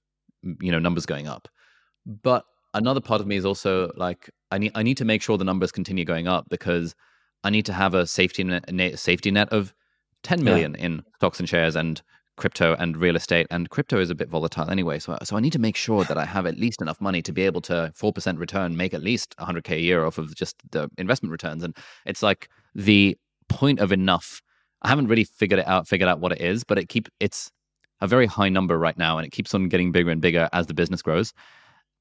you know, numbers going up. But another part of me is also like, I need, I need to make sure the numbers continue going up because I need to have a safety net, safety net of 10 million yeah. in stocks and shares and crypto and real estate and crypto is a bit volatile anyway so so I need to make sure that I have at least enough money to be able to 4% return make at least 100k a year off of just the investment returns and it's like the point of enough. I haven't really figured it out figured out what it is but it keep it's a very high number right now and it keeps on getting bigger and bigger as the business grows.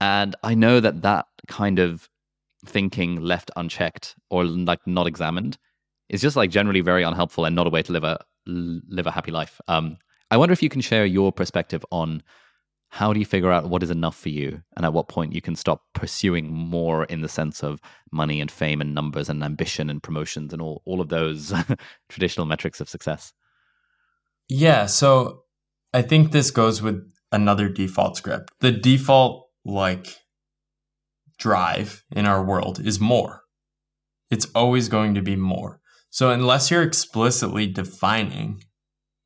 And I know that that kind of thinking left unchecked or like not examined is just like generally very unhelpful and not a way to live a live a happy life. Um I wonder if you can share your perspective on how do you figure out what is enough for you and at what point you can stop pursuing more in the sense of money and fame and numbers and ambition and promotions and all, all of those traditional metrics of success? Yeah. So I think this goes with another default script. The default, like, drive in our world is more. It's always going to be more. So unless you're explicitly defining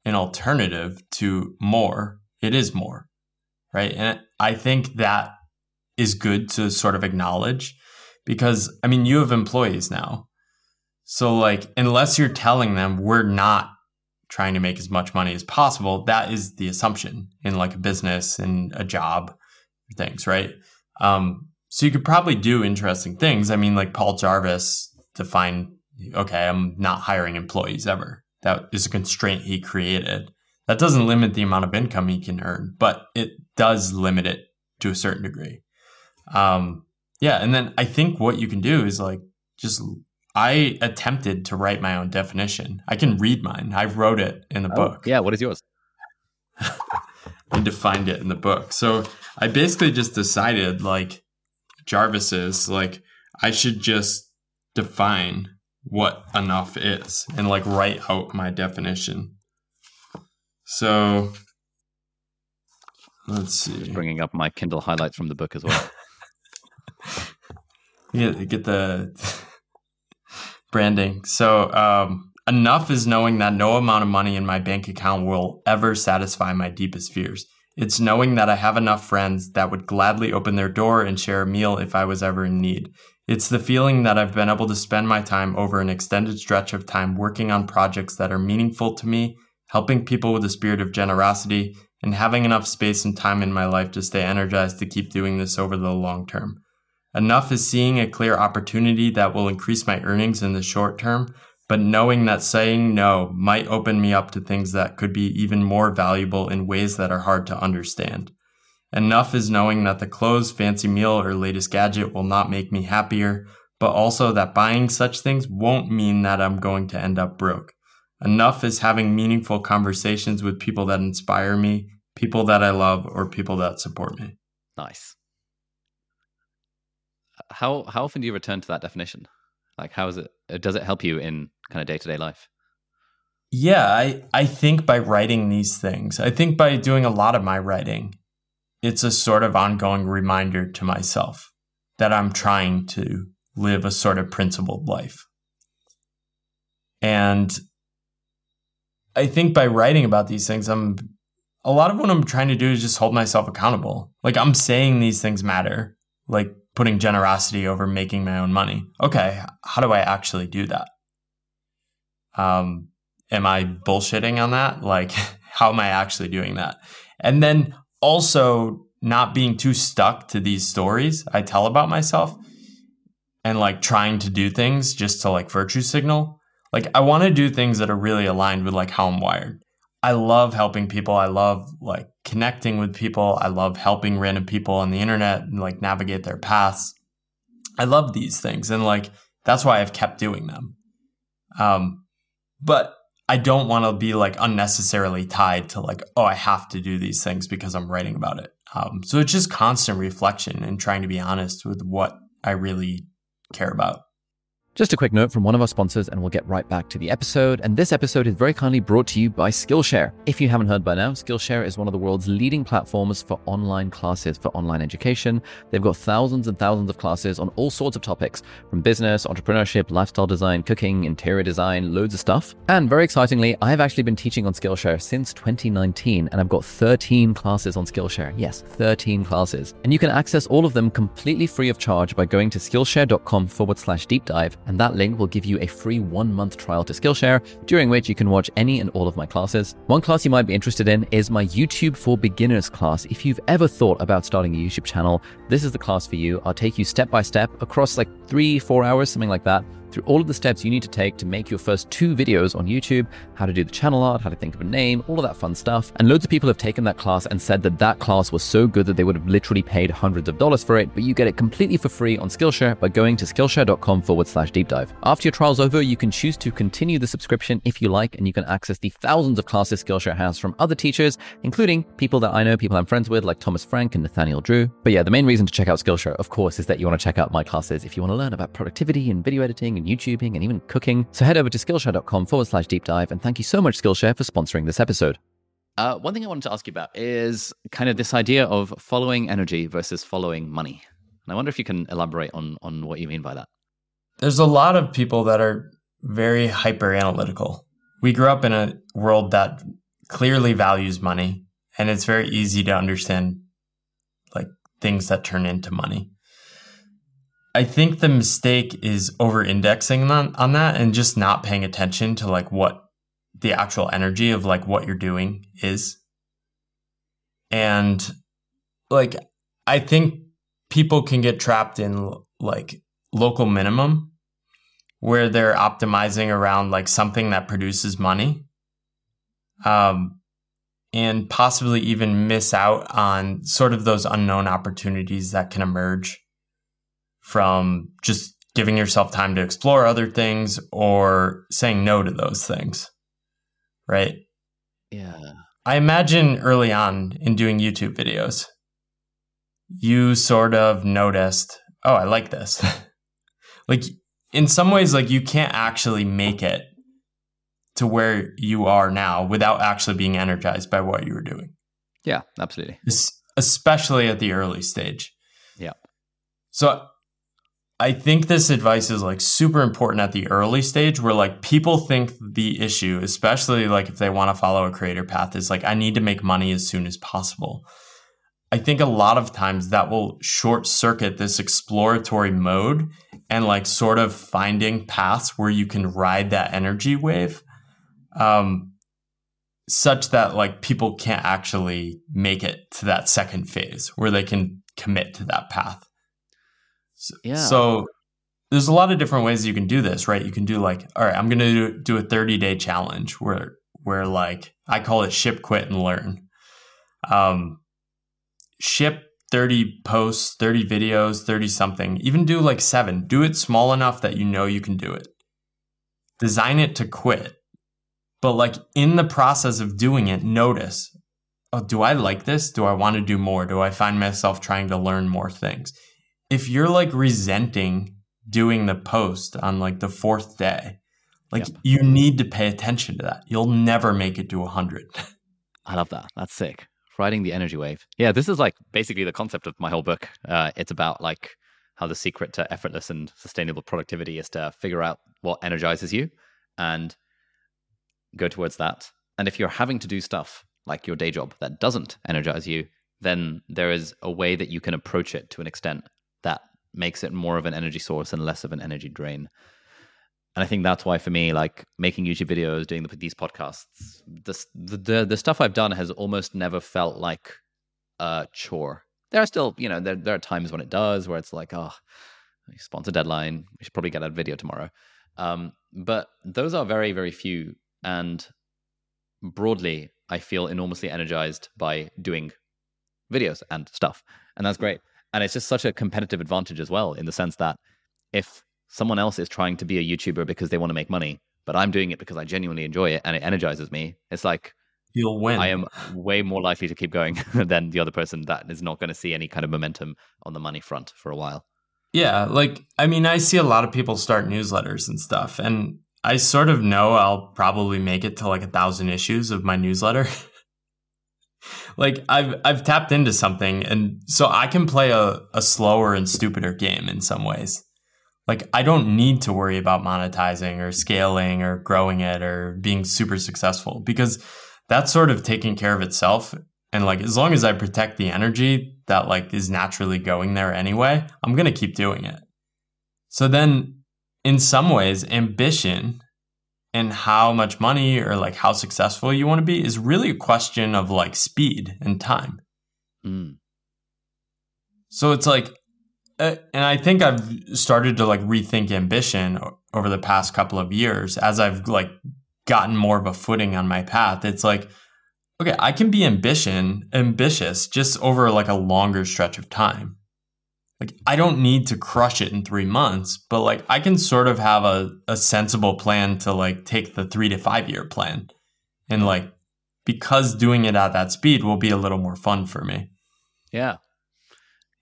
an alternative to more, it is more right? And I think that is good to sort of acknowledge because, I mean, you have employees now. So, like, unless you're telling them we're not trying to make as much money as possible, that is the assumption in like a business and a job things, right? Um, so you could probably do interesting things. I mean, like Paul Jarvis defined, okay, I'm not hiring employees ever. That is a constraint he created. That doesn't limit the amount of income he can earn, but it does limit it to a certain degree. Um, yeah, and then I think what you can do is like just I attempted to write my own definition. I can read mine. I wrote it in the oh, book. Yeah, what is yours? I defined it in the book. So I basically just decided like Jarvis is like I should just define what enough is and like write out my definition. So let's see. Just bringing up my Kindle highlights from the book as well. get, get the branding. So um, enough is knowing that no amount of money in my bank account will ever satisfy my deepest fears. It's knowing that I have enough friends that would gladly open their door and share a meal if I was ever in need. It's the feeling that I've been able to spend my time over an extended stretch of time working on projects that are meaningful to me helping people with a spirit of generosity, and having enough space and time in my life to stay energized to keep doing this over the long term. Enough is seeing a clear opportunity that will increase my earnings in the short term, but knowing that saying no might open me up to things that could be even more valuable in ways that are hard to understand. Enough is knowing that the clothes, fancy meal, or latest gadget will not make me happier, but also that buying such things won't mean that I'm going to end up broke. Enough is having meaningful conversations with people that inspire me, people that I love, or people that support me. Nice. How how often do you return to that definition? Like, how is it? Uh, does it help you in kind of day to day life? Yeah, I I think by writing these things, I think by doing a lot of my writing, it's a sort of ongoing reminder to myself that I'm trying to live a sort of principled life. And I think by writing about these things, I'm a lot of what I'm trying to do is just hold myself accountable. Like I'm saying these things matter, like putting generosity over making my own money. Okay, how do I actually do that? Um, am I bullshitting on that? Like, how am I actually doing that? And then also not being too stuck to these stories I tell about myself and like trying to do things just to like virtue signal like I want to do things that are really aligned with like how I'm wired. I love helping people. I love like connecting with people. I love helping random people on the internet and like navigate their paths. I love these things and like that's why I've kept doing them. Um but I don't want to be like unnecessarily tied to like oh I have to do these things because I'm writing about it. Um so it's just constant reflection and trying to be honest with what I really care about. Just a quick note from one of our sponsors, and we'll get right back to the episode. And this episode is very kindly brought to you by Skillshare. If you haven't heard by now, Skillshare is one of the world's leading platforms for online classes for online education. They've got thousands and thousands of classes on all sorts of topics from business, entrepreneurship, lifestyle design, cooking, interior design, loads of stuff. And very excitingly, I've actually been teaching on Skillshare since 2019, and I've got 13 classes on Skillshare. Yes, 13 classes. And you can access all of them completely free of charge by going to skillshare.com forward slash deep dive and that link will give you a free one month trial to Skillshare, during which you can watch any and all of my classes. One class you might be interested in is my YouTube for Beginners class. If you've ever thought about starting a YouTube channel, this is the class for you. I'll take you step by step across like three, four hours, something like that through all of the steps you need to take to make your first two videos on YouTube, how to do the channel art, how to think of a name, all of that fun stuff. And loads of people have taken that class and said that that class was so good that they would have literally paid hundreds of dollars for it, but you get it completely for free on Skillshare by going to skillshare.com forward slash deep dive. After your trial's over, you can choose to continue the subscription if you like, and you can access the thousands of classes Skillshare has from other teachers, including people that I know, people I'm friends with, like Thomas Frank and Nathaniel Drew. But yeah, the main reason to check out Skillshare, of course, is that you want to check out my classes if you want to learn about productivity and video editing and YouTubing and even cooking. So head over to Skillshare.com forward slash deep dive. And thank you so much, Skillshare, for sponsoring this episode. Uh, one thing I wanted to ask you about is kind of this idea of following energy versus following money. And I wonder if you can elaborate on, on what you mean by that. There's a lot of people that are very hyper analytical. We grew up in a world that clearly values money, and it's very easy to understand like things that turn into money. I think the mistake is over indexing on, on that and just not paying attention to like what the actual energy of like what you're doing is. And like, I think people can get trapped in like local minimum where they're optimizing around like something that produces money. Um, and possibly even miss out on sort of those unknown opportunities that can emerge from just giving yourself time to explore other things or saying no to those things. Right? Yeah. I imagine early on in doing YouTube videos, you sort of noticed, oh, I like this. like in some ways, like you can't actually make it to where you are now without actually being energized by what you were doing. Yeah, absolutely. Especially at the early stage. Yeah. So I think this advice is like super important at the early stage where like people think the issue, especially like if they want to follow a creator path, is like, I need to make money as soon as possible. I think a lot of times that will short circuit this exploratory mode and like sort of finding paths where you can ride that energy wave um, such that like people can't actually make it to that second phase where they can commit to that path. So, yeah. So there's a lot of different ways you can do this, right? You can do like, all right, I'm going to do, do a 30 day challenge where, where like I call it ship, quit, and learn. Um, ship 30 posts, 30 videos, 30 something, even do like seven. Do it small enough that you know you can do it. Design it to quit. But like in the process of doing it, notice, oh, do I like this? Do I want to do more? Do I find myself trying to learn more things? If you're like resenting doing the post on like the fourth day, like yep. you need to pay attention to that. You'll never make it to 100. I love that. That's sick. Riding the energy wave. Yeah, this is like basically the concept of my whole book. Uh, it's about like how the secret to effortless and sustainable productivity is to figure out what energizes you and go towards that. And if you're having to do stuff like your day job that doesn't energize you, then there is a way that you can approach it to an extent that makes it more of an energy source and less of an energy drain. And I think that's why for me, like making YouTube videos, doing the, these podcasts, the, the the stuff I've done has almost never felt like a chore. There are still, you know, there there are times when it does, where it's like, oh, sponsor deadline, we should probably get a video tomorrow. Um, but those are very very few, and broadly, I feel enormously energized by doing videos and stuff, and that's great. And it's just such a competitive advantage as well, in the sense that if someone else is trying to be a YouTuber because they want to make money, but I'm doing it because I genuinely enjoy it and it energizes me, it's like you'll win. I am way more likely to keep going than the other person that is not going to see any kind of momentum on the money front for a while. Yeah, like I mean, I see a lot of people start newsletters and stuff, and I sort of know I'll probably make it to like a thousand issues of my newsletter. like I've I've tapped into something and so I can play a, a slower and stupider game in some ways. Like I don't need to worry about monetizing or scaling or growing it or being super successful because that's sort of taking care of itself. And like as long as I protect the energy that like is naturally going there anyway, I'm gonna keep doing it. So then in some ways, ambition and how much money or like how successful you want to be is really a question of like speed and time. Mm. So it's like uh, and I think I've started to like rethink ambition over the past couple of years as I've like gotten more of a footing on my path. It's like, okay, I can be ambition ambitious just over like a longer stretch of time. Like I don't need to crush it in three months, but like I can sort of have a, a sensible plan to like take the three to five year plan. And like because doing it at that speed will be a little more fun for me. Yeah.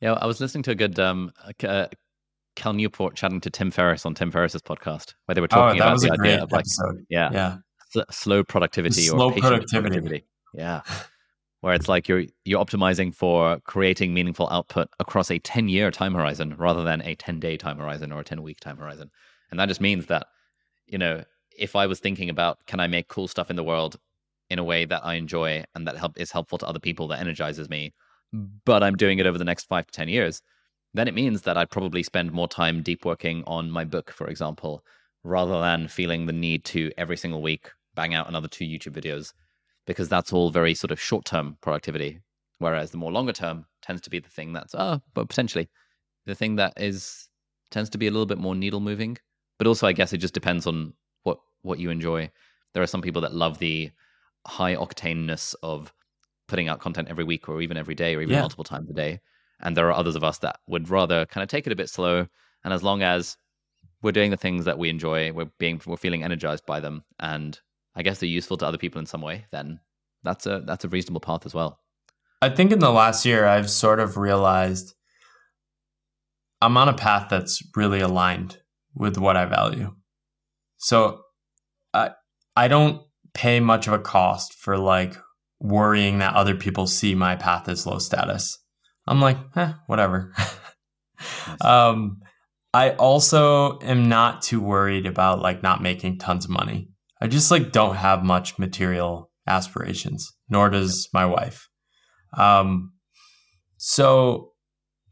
Yeah, I was listening to a good um, uh, Cal Newport chatting to Tim Ferriss on Tim Ferriss's podcast, where they were talking oh, about the idea of like, episode. yeah, yeah, s- slow productivity slow or productivity. productivity. Yeah, where it's like you're you're optimizing for creating meaningful output across a 10 year time horizon rather than a 10 day time horizon or a 10 week time horizon, and that just means that you know if I was thinking about can I make cool stuff in the world in a way that I enjoy and that help is helpful to other people that energizes me but I'm doing it over the next five to 10 years, then it means that I'd probably spend more time deep working on my book, for example, rather than feeling the need to every single week bang out another two YouTube videos, because that's all very sort of short term productivity. Whereas the more longer term tends to be the thing that's, oh, but potentially the thing that is tends to be a little bit more needle moving. But also, I guess it just depends on what what you enjoy. There are some people that love the high octaneness of putting out content every week or even every day or even Yeah. multiple times a day. And there are others of us that would rather kind of take it a bit slow. And as long as we're doing the things that we enjoy, we're being we're feeling energized by them, and I guess they're useful to other people in some way, then that's a that's a reasonable path as well. I think in the last year, I've sort of realized I'm on a path that's really aligned with what I value. So I I don't pay much of a cost for like worrying that other people see my path as low status. I'm like, eh, whatever. um, I also am not too worried about like not making tons of money. I just like don't have much material aspirations, nor does my wife. Um, so,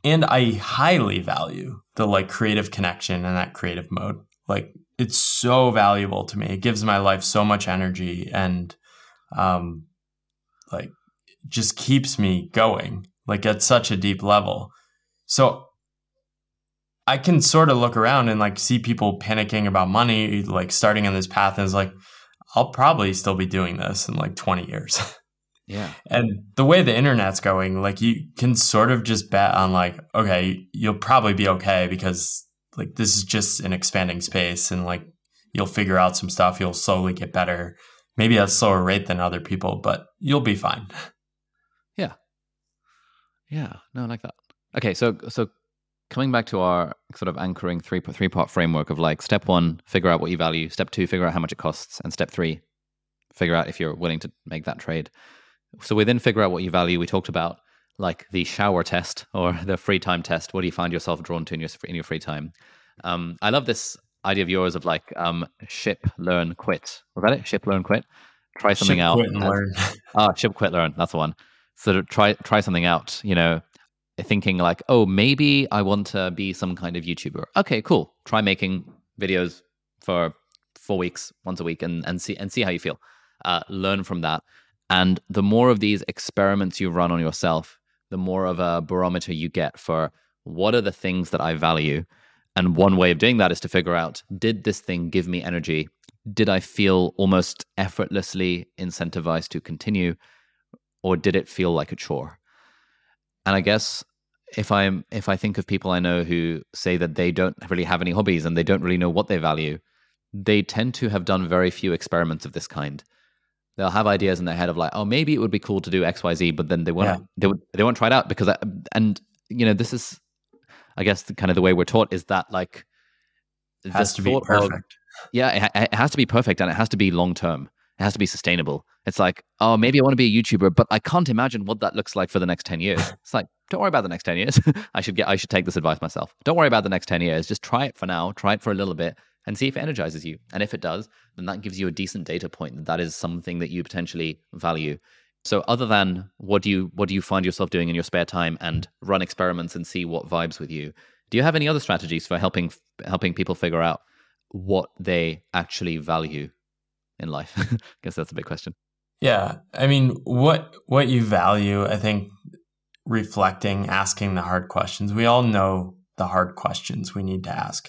and I highly value the like creative connection and that creative mode. Like, it's so valuable to me. It gives my life so much energy and, um, like, just keeps me going, like, at such a deep level. So, I can sort of look around and like see people panicking about money, like starting on this path, and it's like, I'll probably still be doing this in like 20 years. Yeah. And the way the internet's going, like you can sort of just bet on like, okay, you'll probably be okay because like this is just an expanding space and like you'll figure out some stuff, you'll slowly get better. Maybe at a slower rate than other people, but you'll be fine. Yeah. Yeah. No, I like that. Okay, so so coming back to our sort of anchoring three three part framework of like step one, figure out what you value. Step two, figure out how much it costs, and step three, figure out if you're willing to make that trade. So within figure out what you value, we talked about like the shower test or the free time test. What do you find yourself drawn to in your in your free time? Um, I love this idea of yours of like um, ship, learn, quit. Was that it? Ship, learn, quit. Try something Ship, out. quit, and learn. Ah, ship, quit, learn. That's the one. So try try something out. You know, thinking like, oh, maybe I want to be some kind of YouTuber. Okay, cool. Try making videos for four weeks, once a week, and and see and see how you feel. Uh, learn from that. And the more of these experiments you run on yourself, the more of a barometer you get for what are the things that I value. And one way of doing that is to figure out did this thing give me energy? Did I feel almost effortlessly incentivized to continue? Or did it feel like a chore? And I guess if I'm if I think of people I know who say that they don't really have any hobbies and they don't really know what they value, they tend to have done very few experiments of this kind. They'll have ideas in their head of like, oh, maybe it would be cool to do X, Y, Z, but then they won't Yeah. they they won't try it out because I, and you know this is, I guess, the, kind of the way we're taught is that like the Has to be thought of- perfect. yeah, it, it has to be perfect and it has to be long term. It has to be sustainable. It's like, oh, maybe I want to be a YouTuber, but I can't imagine what that looks like for the next 10 years. It's like, don't worry about the next 10 years. I should get I should take this advice myself. Don't worry about the next 10 years. Just try it for now, try it for a little bit and see if it energizes you. And if it does, then that gives you a decent data point that that is something that you potentially value. So other than what do you what do you find yourself doing in your spare time and run experiments and see what vibes with you? Do you have any other strategies for helping helping people figure out what they actually value in life? I guess that's a big question. Yeah, I mean, what what you value, I think, reflecting, asking the hard questions. We all know the hard questions we need to ask.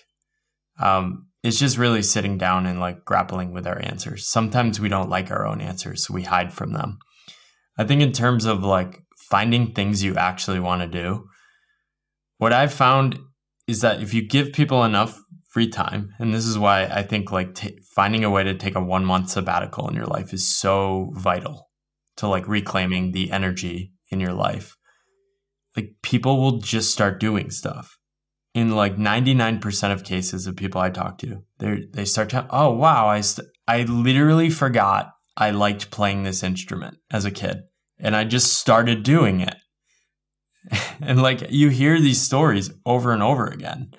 Um, it's just really sitting down and like grappling with our answers. Sometimes we don't like our own answers, so we hide from them. I think in terms of like finding things you actually want to do, what I've found is that if you give people enough free time, and this is why I think like t- finding a way to take a one month sabbatical in your life is so vital to like reclaiming the energy in your life. Like people will just start doing stuff in like 99% of cases of people I talk to, they they start to, oh, wow, I, st- I literally forgot I liked playing this instrument as a kid. And I just started doing it. and like you hear these stories over and over again.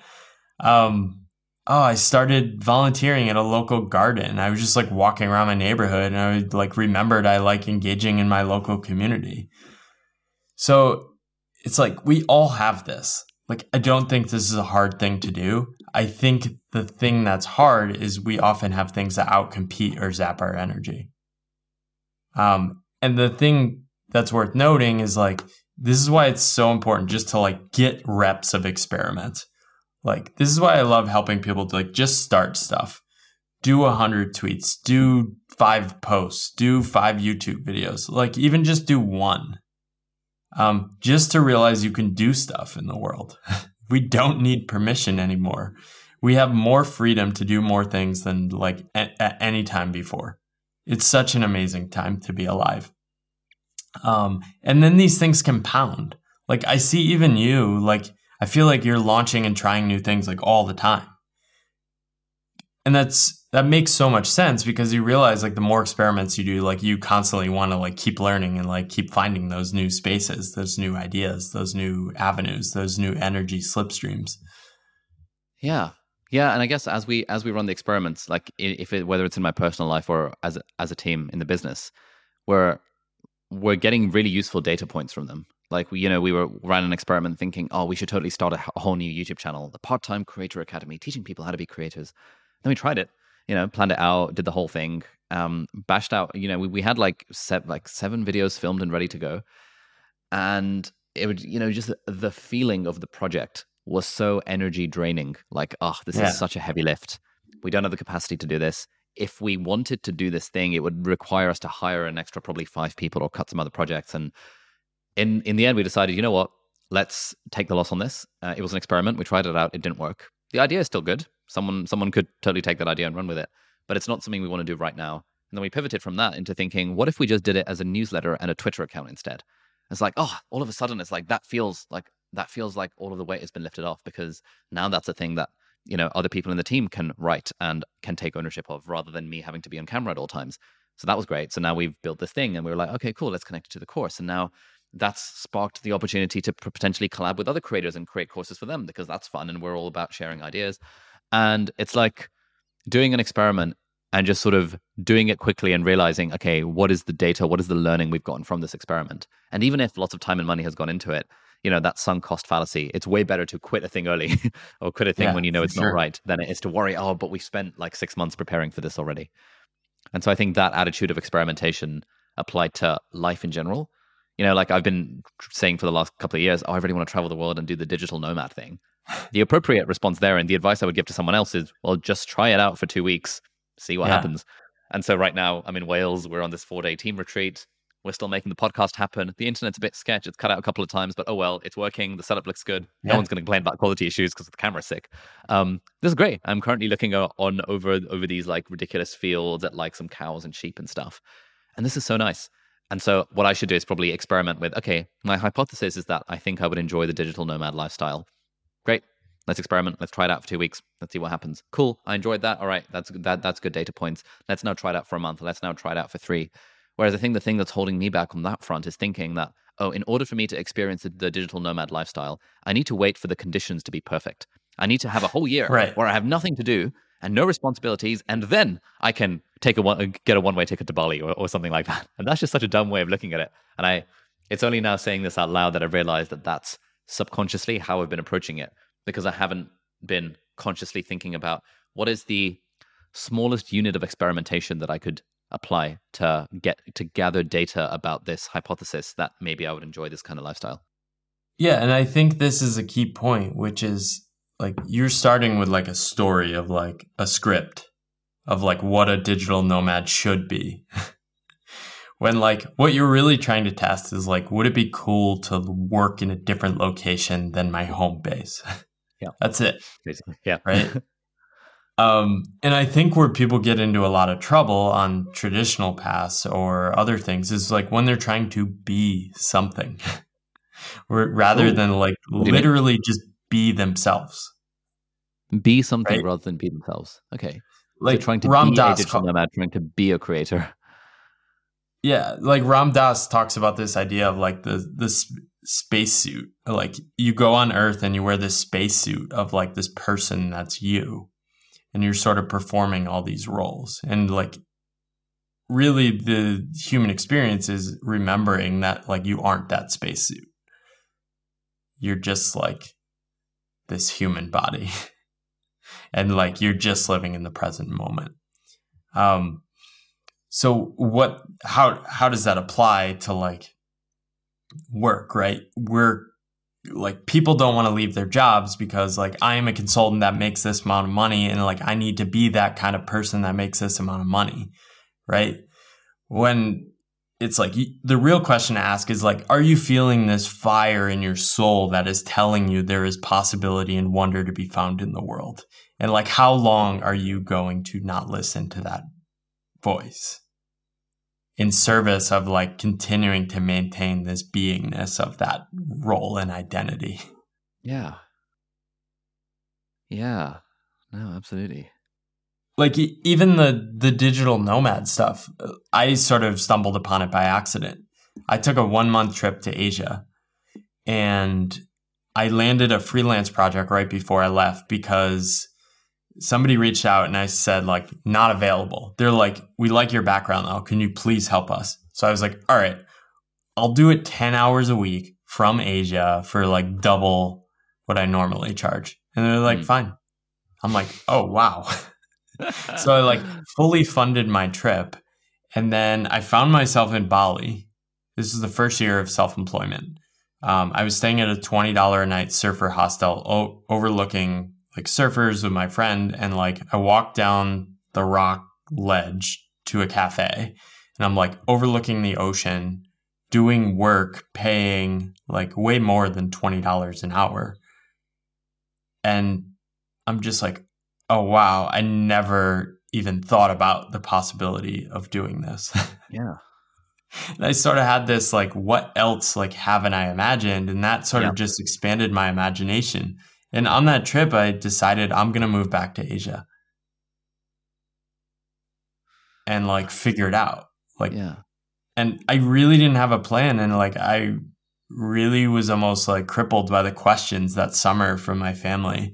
Um, oh, I started volunteering at a local garden. I was just like walking around my neighborhood and I like remembered I like engaging in my local community. So it's like we all have this like I don't think this is a hard thing to do. I think the thing that's hard is we often have things that outcompete or zap our energy. Um, and the thing that's worth noting is like this is why it's so important just to like get reps of experiment. Like this is why I love helping people to like just start stuff. Do a hundred tweets, do five posts, do five YouTube videos. Like even just do one um, just to realize you can do stuff in the world. we don't need permission anymore. We have more freedom to do more things than like at, at any time before. It's such an amazing time to be alive. Um, and then these things compound. Like I see even you, like I feel like you're launching and trying new things like all the time. And that's that makes so much sense because you realize like the more experiments you do like you constantly want to like keep learning and like keep finding those new spaces those new ideas those new avenues those new energy slipstreams. Yeah. Yeah and i guess as we as we run the experiments like if it whether it's in my personal life or as as a team in the business we're we're getting really useful data points from them like we you know we were running an experiment thinking oh we should totally start a whole new youtube channel the part-time creator academy teaching people how to be creators then we tried it you know, planned it out, did the whole thing, um, bashed out. You know, we, we had like set like seven videos filmed and ready to go, and it would you know just the feeling of the project was so energy draining. Like, oh, this yeah. is such a heavy lift. We don't have the capacity to do this. If we wanted to do this thing, it would require us to hire an extra probably five people or cut some other projects. And in in the end, we decided, you know what? Let's take the loss on this. Uh, it was an experiment. We tried it out. It didn't work. The idea is still good. Someone someone could totally take that idea and run with it, but it's not something we want to do right now. And then we pivoted from that into thinking, what if we just did it as a newsletter and a Twitter account instead? It's like, oh, all of a sudden, it's like that feels like that feels like all of the weight has been lifted off because now that's a thing that you know other people in the team can write and can take ownership of rather than me having to be on camera at all times. So that was great. So now we've built this thing and we were like, okay, cool, let's connect it to the course. And now that's sparked the opportunity to potentially collab with other creators and create courses for them because that's fun and we're all about sharing ideas. And it's like doing an experiment and just sort of doing it quickly and realizing, okay, what is the data? What is the learning we've gotten from this experiment? And even if lots of time and money has gone into it, you know, that sunk cost fallacy, it's way better to quit a thing early or quit a thing yeah, when you know it's sure. not right than it is to worry, oh, but we spent like six months preparing for this already. And so I think that attitude of experimentation applied to life in general. You know, like I've been saying for the last couple of years, oh, I really want to travel the world and do the digital nomad thing the appropriate response there and the advice I would give to someone else is, well, just try it out for two weeks, see what yeah. happens. And so right now I'm in Wales. We're on this four day team retreat. We're still making the podcast happen. The internet's a bit sketch. It's cut out a couple of times, but oh well, it's working. The setup looks good. Yeah. No one's going to complain about quality issues because the camera's sick. Um, this is great. I'm currently looking on over over these like ridiculous fields at like some cows and sheep and stuff, and this is so nice. And so what I should do is probably experiment with. Okay, my hypothesis is that I think I would enjoy the digital nomad lifestyle. Great. Let's experiment. Let's try it out for two weeks. Let's see what happens. Cool. I enjoyed that. All right. That's that. That's good data points. Let's now try it out for a month. Let's now try it out for three. Whereas I think the thing that's holding me back on that front is thinking that, oh, in order for me to experience the, the digital nomad lifestyle, I need to wait for the conditions to be perfect. I need to have a whole year right. where I have nothing to do and no responsibilities, and then I can take a one, uh, get a one way ticket to Bali or, or something like that. And that's just such a dumb way of looking at it. And I, it's only now saying this out loud that I realized that that's subconsciously how I've been approaching it because I haven't been consciously thinking about what is the smallest unit of experimentation that I could apply to get to gather data about this hypothesis that maybe I would enjoy this kind of lifestyle. Yeah, and I think this is a key point, which is like you're starting with like a story of like a script of like what a digital nomad should be. when like what you're really trying to test is like would it be cool to work in a different location than my home base? Yeah. That's it. Basically. Yeah. Right. um, and I think where people get into a lot of trouble on traditional paths or other things is like when they're trying to be something, rather Ooh. than like literally just be themselves. Be something Right. rather than be themselves. Okay. Like so trying to Ram be a Dass digital nomad, trying to be a creator. Yeah, like Ram Dass talks about this idea of like the sp- spacesuit. Like you go on Earth and you wear this spacesuit of like this person that's you, and you're sort of performing all these roles. And like, really, the human experience is remembering that like you aren't that spacesuit. You're just like this human body, and like you're just living in the present moment. Um, so what how how does that apply to like work right? We're like people don't want to leave their jobs because like i am a consultant that makes this amount of money and like i need to be that kind of person that makes this amount of money right? When it's like the real question to ask is like are you feeling this fire in your soul that is telling you there is possibility and wonder to be found in the world and like how long are you going to not listen to that voice in service of like continuing to maintain this beingness of that role and identity. Yeah. Yeah. No, absolutely. Like even the the digital nomad stuff, uh, I sort of stumbled upon it by accident. I took a 1 month trip to Asia and I landed a freelance project right before I left because somebody reached out and I said like not available. They're like we like your background though. Can you please help us? So I was like, "All right. I'll do it 10 hours a week from Asia for like double what I normally charge." And they're like, Hmm. "Fine." I'm like, "Oh, wow." so I like fully funded my trip and then I found myself in Bali. This is the first year of self-employment. Um, I was staying at a $20 a night surfer hostel o- overlooking like surfers with my friend and like I walked down the rock ledge to a cafe and I'm like overlooking the ocean doing work paying like way more than $20 an hour and I'm just like oh wow I never even thought about the possibility of doing this Yeah. and I sort of had this like, what else like haven't I imagined? And that sort Yeah. of just expanded my imagination. And on that trip, I decided I'm gonna move back to Asia and like figure it out. Like, Yeah. and I really didn't have a plan, and like I really was almost like crippled by the questions that summer from my family.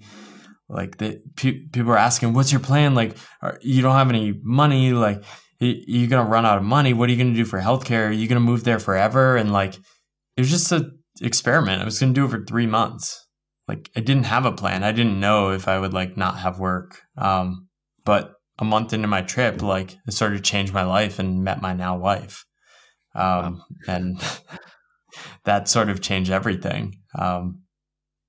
Like the pe- people are asking, "What's your plan? Like, are, you don't have any money. Like, you're gonna run out of money. What are you gonna do for healthcare? Are you gonna move there forever?" And like, it was just an experiment. I was gonna do it for three months. Like, I didn't have a plan. I didn't know if I would like not have work. Um, but a month into my trip, like, I started to change my life and met my now wife. Um, and that sort of changed everything. Um,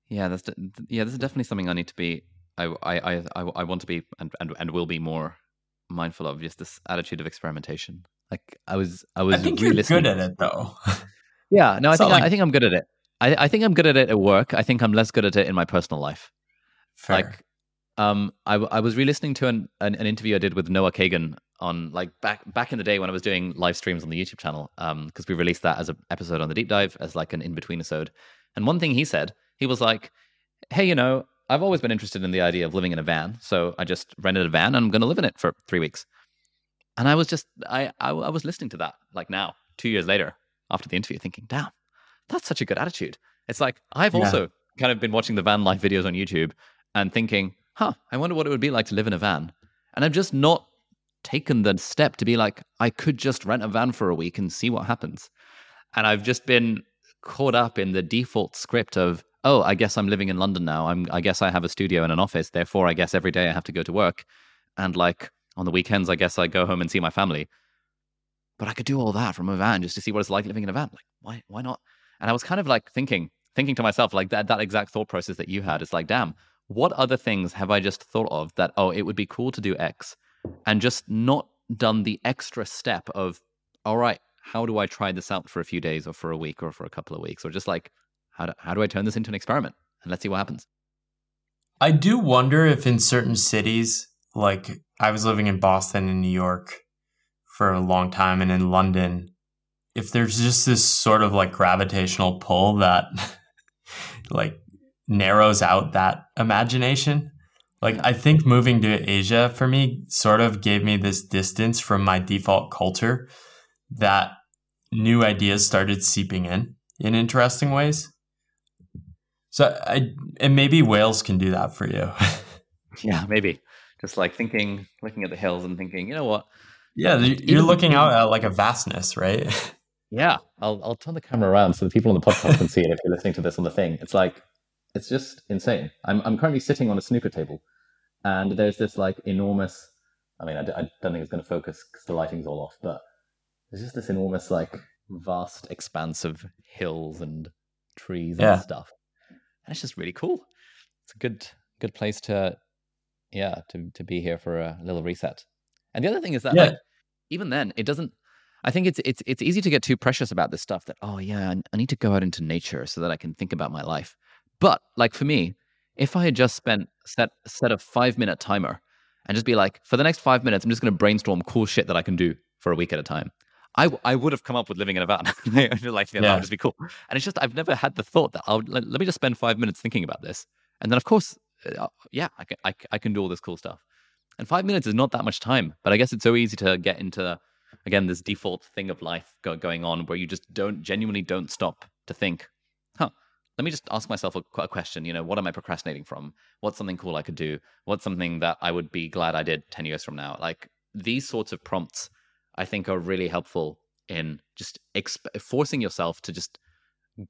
Yeah, that's de- yeah. This is definitely something I need to be. I I I I, I want to be and, and and will be more mindful of. Just this attitude of experimentation. Like I was, I was. I think you're good at it though. Yeah, no, I think I, like- I think I'm good at it. I I think I'm good at it at work. I think I'm less good at it in my personal life. Fair. Like, um, I was re-listening to an, an an interview I did with Noah Kagan on like back back in the day when I was doing live streams on the YouTube channel. Um, because we released that as an episode on the deep dive as like an in between episode. And one thing he said, he was like, "Hey, you know, I've always been interested in the idea of living in a van, so I just rented a van and I'm going to live in it for three weeks." And I was just, I, I, I was listening to that like now, two years later, after the interview, thinking, "Damn, that's such a good attitude." It's like I've Yeah. also kind of been watching the van life videos on YouTube and thinking, huh, I wonder what it would be like to live in a van. And I've just not taken the step to be like, I could just rent a van for a week and see what happens. And I've just been caught up in the default script of, oh, I guess I'm living in London now. I'm I guess I have a studio and an office. Therefore, I guess every day I have to go to work. And like on the weekends, I guess I go home and see my family. But I could do all that from a van just to see what it's like living in a van. Like, why why not? And I was kind of like thinking, thinking to myself, like that that exact thought process that you had. It's like, damn, what other things have I just thought of that, oh, it would be cool to do X and just not done the extra step of, all right, how do I try this out for a few days or for a week or for a couple of weeks or just like, how do, how do I turn this into an experiment and let's see what happens? I do wonder if in certain cities, like I was living in Boston and New York for a long time and in London, if there's just this sort of like gravitational pull that like narrows out that imagination. Like I think moving to Asia for me sort of gave me this distance from my default culture that new ideas started seeping in in interesting ways. So I and maybe Wales can do that for you. yeah, maybe. Just like thinking, looking at the hills and thinking, you know what? Yeah, you're looking out at like a vastness, right? Yeah, I'll I'll turn the camera around so the people on the podcast can see it if you're listening to this on the thing. It's like it's just insane. I'm I'm currently sitting on a snooker table, and there's this like enormous. I mean, I, I don't think it's going to focus because the lighting's all off, but there's just this enormous like vast expanse of hills and trees and yeah. stuff. And it's just really cool. It's a good good place to yeah to to be here for a little reset. And the other thing is that yeah. like even then it doesn't I think it's it's it's easy to get too precious about this stuff that oh yeah I, need to go out into nature so that I can think about my life. But like for me, if I had just spent set set a five minute timer and just be like, for the next five minutes, I'm just going to brainstorm cool shit that I can do for a week at a time. I, I would have come up with living in a van. I feel like yeah, that would just be cool. And it's just I've never had the thought that I'll let, let me just spend five minutes thinking about this, and then of course, uh, yeah, I can I, I can do all this cool stuff. And five minutes is not that much time, but I guess it's so easy to get into again this default thing of life go, going on where you just don't genuinely don't stop to think, huh? let me just ask myself a, a, question. You know, what am I procrastinating from? What's something cool I could do? What's something that I would be glad I did 10 years from now? Like these sorts of prompts, I think are really helpful in just exp- forcing yourself to just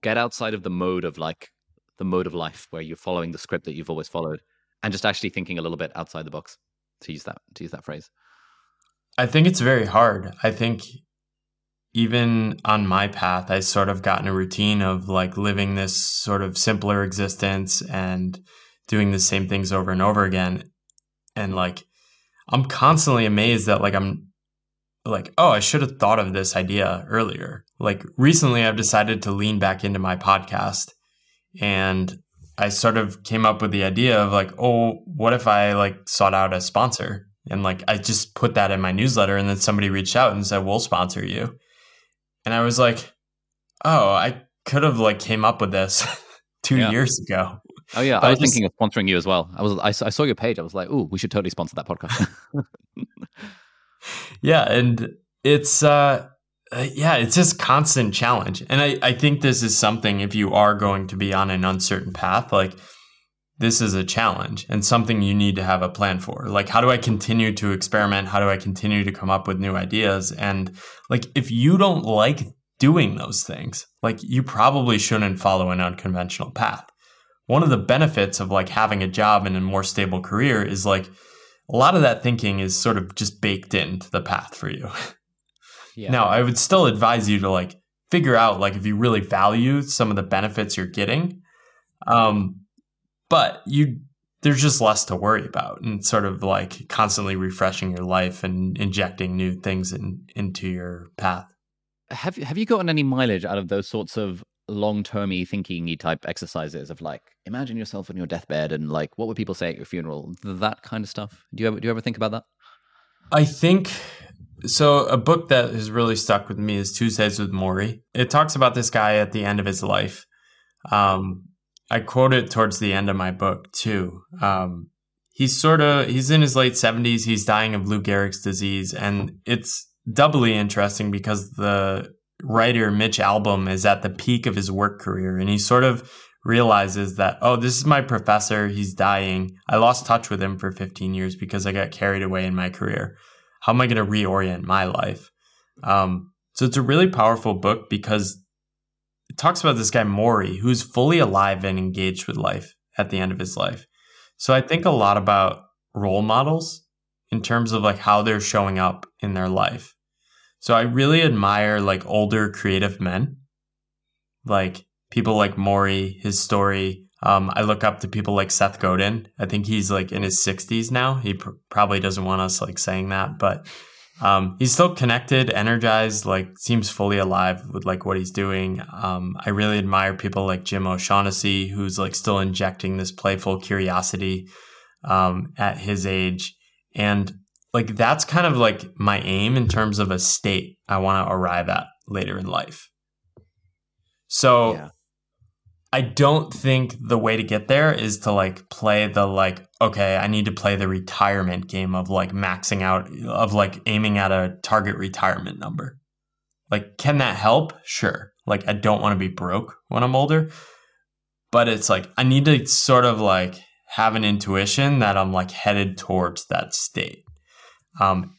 get outside of the mode of like the mode of life where you're following the script that you've always followed and just actually thinking a little bit outside the box to use that to use that phrase. I think it's very hard. I think even on my path, I sort of gotten a routine of like living this sort of simpler existence and doing the same things over and over again. And like, I'm constantly amazed that like I'm like, oh, I should have thought of this idea earlier. Like recently, I've decided to lean back into my podcast and I sort of came up with the idea of like, oh, what if I like sought out a sponsor? And like, I just put that in my newsletter and then somebody reached out and said, we'll sponsor you and I was like, oh, I could have like came up with this two yeah. years ago. Oh yeah, I was I thinking of sponsoring you as well. I was I, I saw your page. I was like, oh, we should totally sponsor that podcast. yeah, and it's uh, uh, yeah, it's just constant challenge, and I I think this is something if you are going to be on an uncertain path, like this is a challenge and something you need to have a plan for. Like, how do I continue to experiment? How do I continue to come up with new ideas? And like, if you don't like doing those things, like, you probably shouldn't follow an unconventional path. One of the benefits of like having a job and a more stable career is like a lot of that thinking is sort of just baked into the path for you. Yeah. Now, I would still advise you to like figure out like if you really value some of the benefits you're getting. Um, but you there's just less to worry about and sort of like constantly refreshing your life and injecting new things in, into your path. Have have you gotten any mileage out of those sorts of long-termy thinking type exercises of like imagine yourself on your deathbed and like what would people say at your funeral? That kind of stuff. Do you ever do you ever think about that? I think so a book that has really stuck with me is tuesdays with morrie it talks about this guy at the end of his life. Um, I quote it towards the end of my book too. Um, he's sort of he's in his late seventies. He's dying of Lou Gehrig's disease, and it's doubly interesting because the writer Mitch Albom is at the peak of his work career, and he sort of realizes that oh, this is my professor. He's dying. I lost touch with him for 15 years because I got carried away in my career. How am I going to reorient my life? Um, so it's a really powerful book because it talks about this guy Morrie, who's fully alive and engaged with life at the end of his life. So I think a lot about role models in terms of like how they're showing up in their life. So I really admire like older creative men, like people like Morrie, his story. Um, I look up to people like Seth Godin. I think he's like in his 60s now. He pr- probably doesn't want us like saying that, but um, he's still connected, energized, like seems fully alive with like what he's doing. Um, I really admire people like Jim O'Shaughnessy, who's like still injecting this playful curiosity um, at his age, and like that's kind of like my aim in terms of a state I want to arrive at later in life. So. Yeah I don't think the way to get there is to like play the like okay, I need to play the retirement game of like maxing out of like aiming at a target retirement number. Like can that help? Sure. Like I don't want to be broke when I'm older, but it's like I need to sort of like have an intuition that I'm like headed towards that state. Um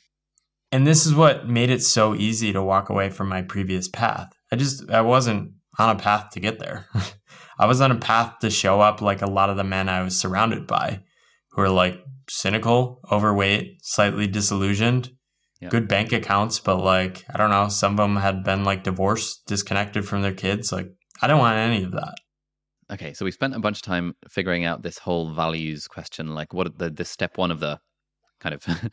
and this is what made it so easy to walk away from my previous path. I just I wasn't on a path to get there. I was on a path to show up like a lot of the men I was surrounded by who are like cynical, overweight, slightly disillusioned, yeah. good bank accounts, but like, I don't know, some of them had been like divorced, disconnected from their kids. Like, I don't want any of that. Okay, so we spent a bunch of time figuring out this whole values question, like what the, the step one of the kind of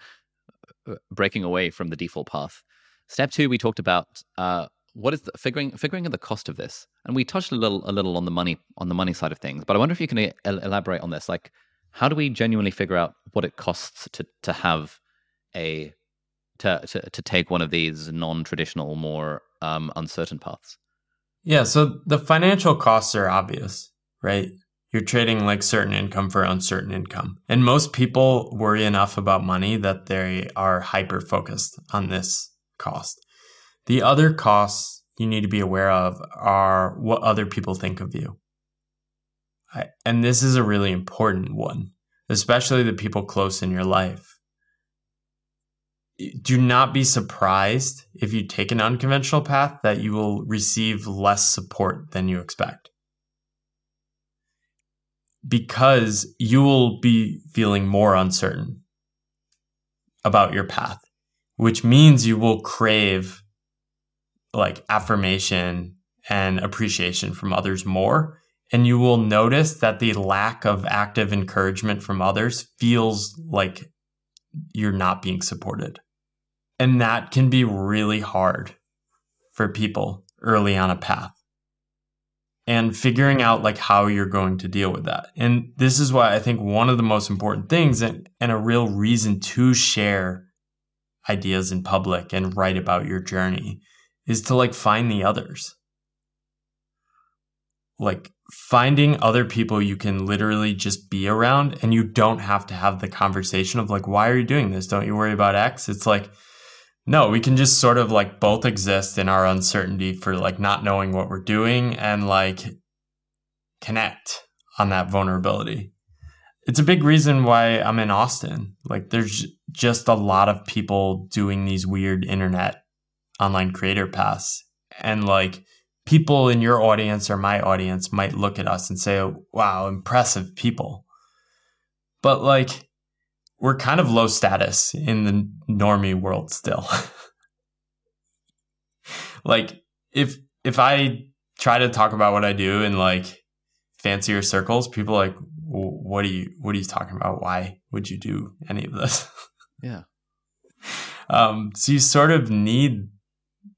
breaking away from the default path. Step two, we talked about uh, what is the, figuring figuring out the cost of this. And we touched a little a little on the money on the money side of things but i wonder if you can el- elaborate on this. Like how do we genuinely figure out what it costs to to have a to to, to take one of these non-traditional more um, uncertain paths? Yeah so the financial costs are obvious right you're trading like certain income for uncertain income and most people worry enough about money that they are hyper focused on this cost the other costs you need to be aware of are what other people think of you. And this is a really important one, especially the people close in your life. Do not be surprised if you take an unconventional path that you will receive less support than you expect. Because you will be feeling more uncertain about your path, which means you will crave like affirmation and appreciation from others more. And you will notice that the lack of active encouragement from others feels like you're not being supported. And that can be really hard for people early on a path. And figuring out like how you're going to deal with that. And this is why I think one of the most important things and, and a real reason to share ideas in public and write about your journey is to like find the others. Like finding other people you can literally just be around and you don't have to have the conversation of like, why are you doing this? Don't you worry about X? It's like, no, we can just sort of like both exist in our uncertainty for like not knowing what we're doing and like connect on that vulnerability. It's a big reason why I'm in Austin. Like there's just a lot of people doing these weird internet online creator paths and like people in your audience or my audience might look at us and say wow impressive people but like we're kind of low status in the normie world still. Like if if i try to talk about what i do in like fancier circles people like what are you what are you talking about? Why would you do any of this? Yeah. Um so you sort of need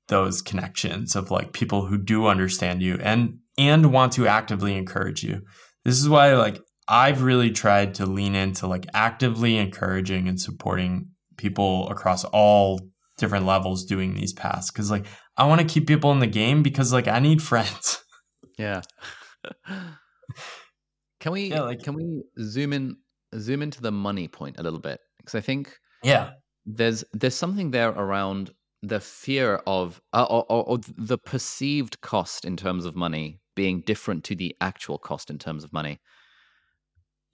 those connections of like people who do understand you and and want to actively encourage you. This is why like I've really tried to lean into like actively encouraging and supporting people across all different levels doing these paths cuz like I want to keep people in the game because like I need friends. Yeah. can we yeah, like, can we zoom in zoom into the money point a little bit because I think yeah there's there's something there around the fear of uh, or, or, or, the perceived cost in terms of money being different to the actual cost in terms of money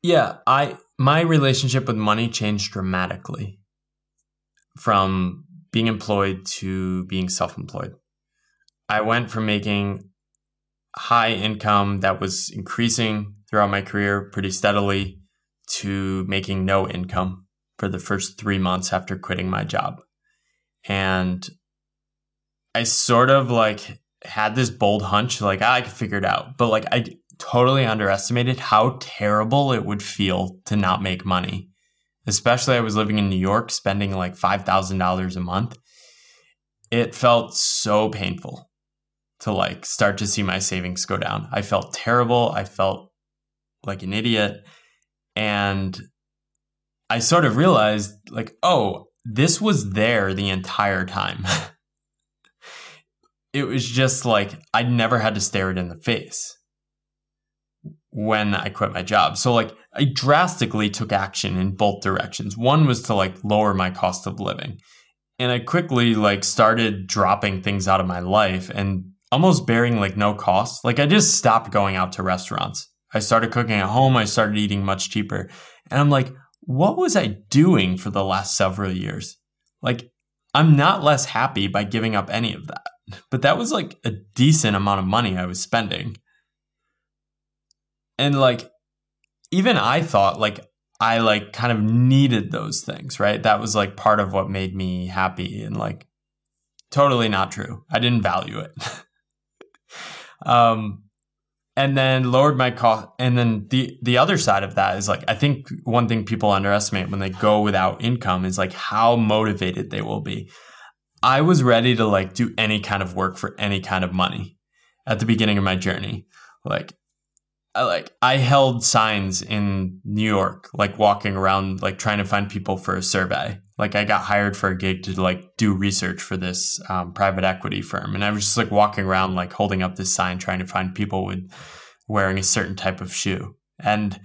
yeah i my relationship with money changed dramatically from being employed to being self-employed i went from making high income that was increasing throughout my career pretty steadily to making no income for the first three months after quitting my job and I sort of like had this bold hunch, like ah, I could figure it out. But like I totally underestimated how terrible it would feel to not make money. Especially I was living in New York spending like $5,000 a month. It felt so painful to like start to see my savings go down. I felt terrible. I felt like an idiot. And I sort of realized like, oh, this was there the entire time. it was just like I never had to stare it in the face when I quit my job. So like I drastically took action in both directions. One was to like lower my cost of living. And I quickly like started dropping things out of my life and almost bearing like no cost. Like I just stopped going out to restaurants. I started cooking at home. I started eating much cheaper. And I'm like, what was I doing for the last several years? Like I'm not less happy by giving up any of that. But that was like a decent amount of money I was spending. And like, even I thought like I like kind of needed those things, right? That was like part of what made me happy and like totally not true. I didn't value it. um, and then lowered my cost. And then the the other side of that is like I think one thing people underestimate when they go without income is like how motivated they will be. I was ready to like do any kind of work for any kind of money at the beginning of my journey. Like I like I held signs in New York, like walking around, like trying to find people for a survey. Like I got hired for a gig to like do research for this um, private equity firm, and I was just like walking around, like holding up this sign, trying to find people with wearing a certain type of shoe. And it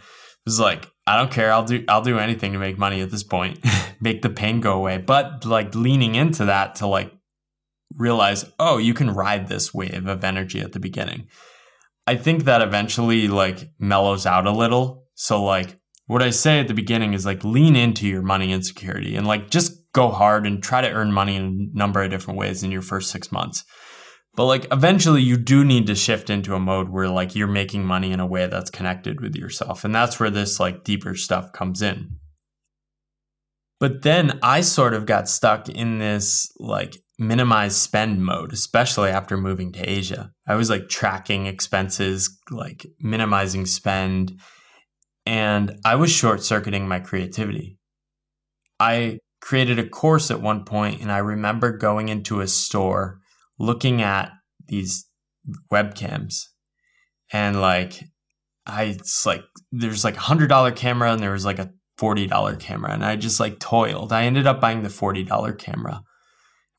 was like, I don't care. I'll do I'll do anything to make money at this point, make the pain go away. But like leaning into that to like realize, oh, you can ride this wave of energy at the beginning. I think that eventually like mellows out a little. So like what I say at the beginning is like lean into your money insecurity and like just go hard and try to earn money in a number of different ways in your first six months. But like eventually you do need to shift into a mode where like you're making money in a way that's connected with yourself. And that's where this like deeper stuff comes in. But then I sort of got stuck in this like minimize spend mode, especially after moving to Asia. I was like tracking expenses, like minimizing spend, and I was short circuiting my creativity. I created a course at one point, and I remember going into a store looking at these webcams and like I it's like there's like a hundred dollar camera and there was like a forty dollar camera and I just like toiled. I ended up buying the forty dollar camera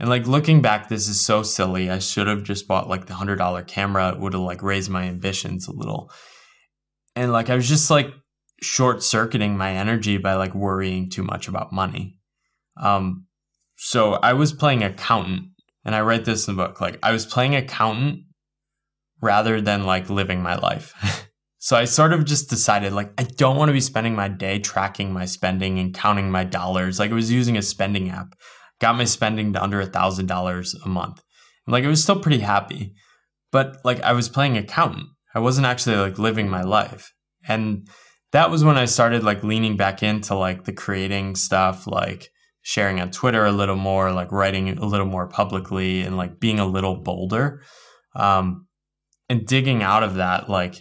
and like looking back, this is so silly. I should have just bought like the hundred dollar camera. It would have like raised my ambitions a little. And like I was just like short circuiting my energy by like worrying too much about money. Um, so I was playing accountant, and I write this in the book. Like I was playing accountant rather than like living my life. so I sort of just decided like I don't want to be spending my day tracking my spending and counting my dollars. Like I was using a spending app got my spending to under a thousand dollars a month. And like I was still pretty happy, but like I was playing accountant. I wasn't actually like living my life. And that was when I started like leaning back into like the creating stuff, like sharing on Twitter a little more, like writing a little more publicly and like being a little bolder. Um, and digging out of that, like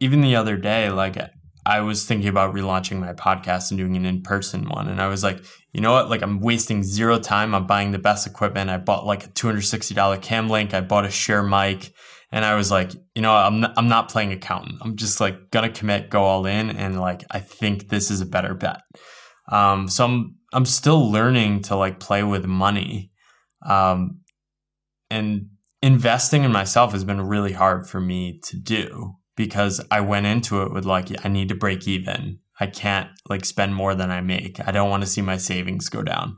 even the other day, like I was thinking about relaunching my podcast and doing an in person one. And I was like, you know what? Like, I'm wasting zero time. I'm buying the best equipment. I bought like a $260 cam link. I bought a Shure mic. And I was like, you know, I'm not, I'm not playing accountant. I'm just like gonna commit, go all in, and like I think this is a better bet. Um, so I'm I'm still learning to like play with money, um, and investing in myself has been really hard for me to do because I went into it with like, I need to break even. I can't like spend more than I make. I don't want to see my savings go down.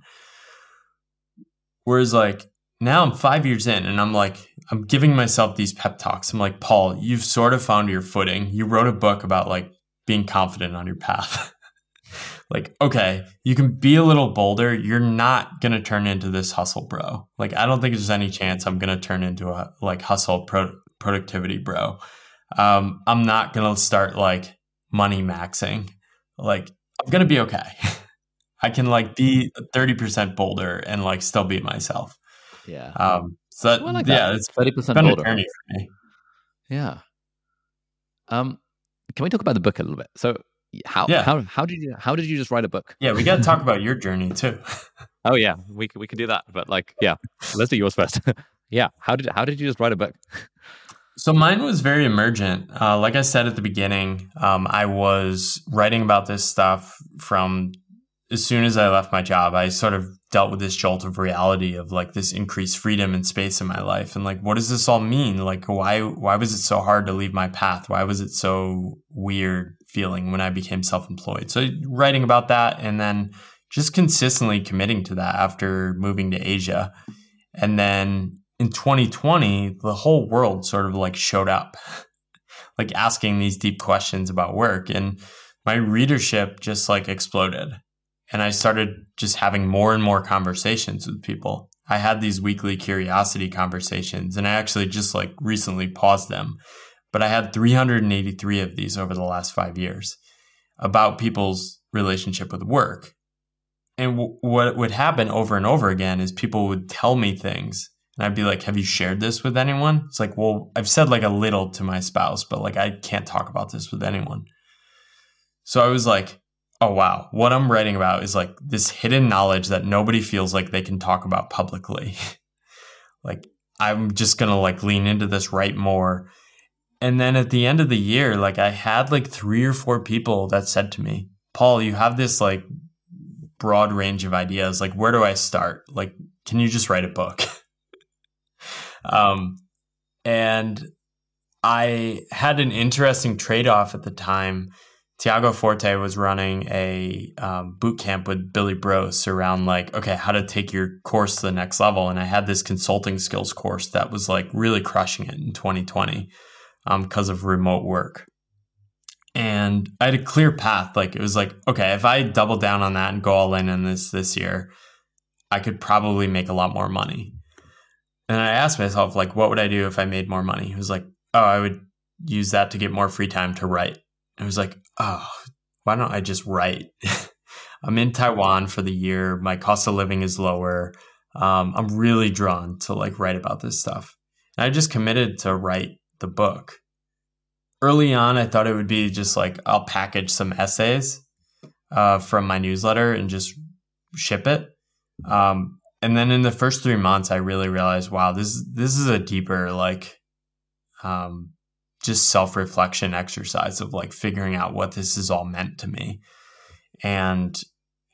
Whereas like now I'm five years in and I'm like, I'm giving myself these pep talks. I'm like, Paul, you've sort of found your footing. You wrote a book about like being confident on your path. like, okay, you can be a little bolder. You're not going to turn into this hustle bro. Like, I don't think there's any chance I'm going to turn into a like hustle pro- productivity bro um, I'm not gonna start like money maxing. Like I'm gonna be okay. I can like be 30% bolder and like still be myself. Yeah. Um, so that, like yeah, that. it's 30% been bolder. a journey for me. Yeah. Um, can we talk about the book a little bit? So, how Yeah. how how did you how did you just write a book? Yeah, we got to talk about your journey too. Oh yeah, we could we could do that, but like yeah, let's do yours first. yeah, how did how did you just write a book? So mine was very emergent. Uh, like I said at the beginning, um, I was writing about this stuff from as soon as I left my job. I sort of dealt with this jolt of reality of like this increased freedom and space in my life, and like, what does this all mean? Like, why why was it so hard to leave my path? Why was it so weird feeling when I became self employed? So writing about that, and then just consistently committing to that after moving to Asia, and then in 2020, the whole world sort of like showed up, like asking these deep questions about work. And my readership just like exploded. And I started just having more and more conversations with people. I had these weekly curiosity conversations, and I actually just like recently paused them. But I had 383 of these over the last five years about people's relationship with work. And w- what would happen over and over again is people would tell me things and I'd be like, Have you shared this with anyone? It's like, Well, I've said like a little to my spouse, but like I can't talk about this with anyone. So I was like, Oh, wow. What I'm writing about is like this hidden knowledge that nobody feels like they can talk about publicly. like, I'm just going to like lean into this, write more. And then at the end of the year, like I had like three or four people that said to me, Paul, you have this like broad range of ideas. Like, where do I start? Like, can you just write a book? Um, and I had an interesting trade off at the time. Tiago Forte was running a um, boot camp with Billy Broas around like, okay, how to take your course to the next level. And I had this consulting skills course that was like really crushing it in 2020 because um, of remote work. And I had a clear path. Like it was like, okay, if I double down on that and go all in on this this year, I could probably make a lot more money. And I asked myself, like, what would I do if I made more money? It was like, oh, I would use that to get more free time to write. It was like, oh, why don't I just write? I'm in Taiwan for the year. My cost of living is lower. Um, I'm really drawn to like write about this stuff. And I just committed to write the book. Early on, I thought it would be just like I'll package some essays uh, from my newsletter and just ship it. Um, and then in the first three months, I really realized, wow, this this is a deeper like, um, just self reflection exercise of like figuring out what this is all meant to me, and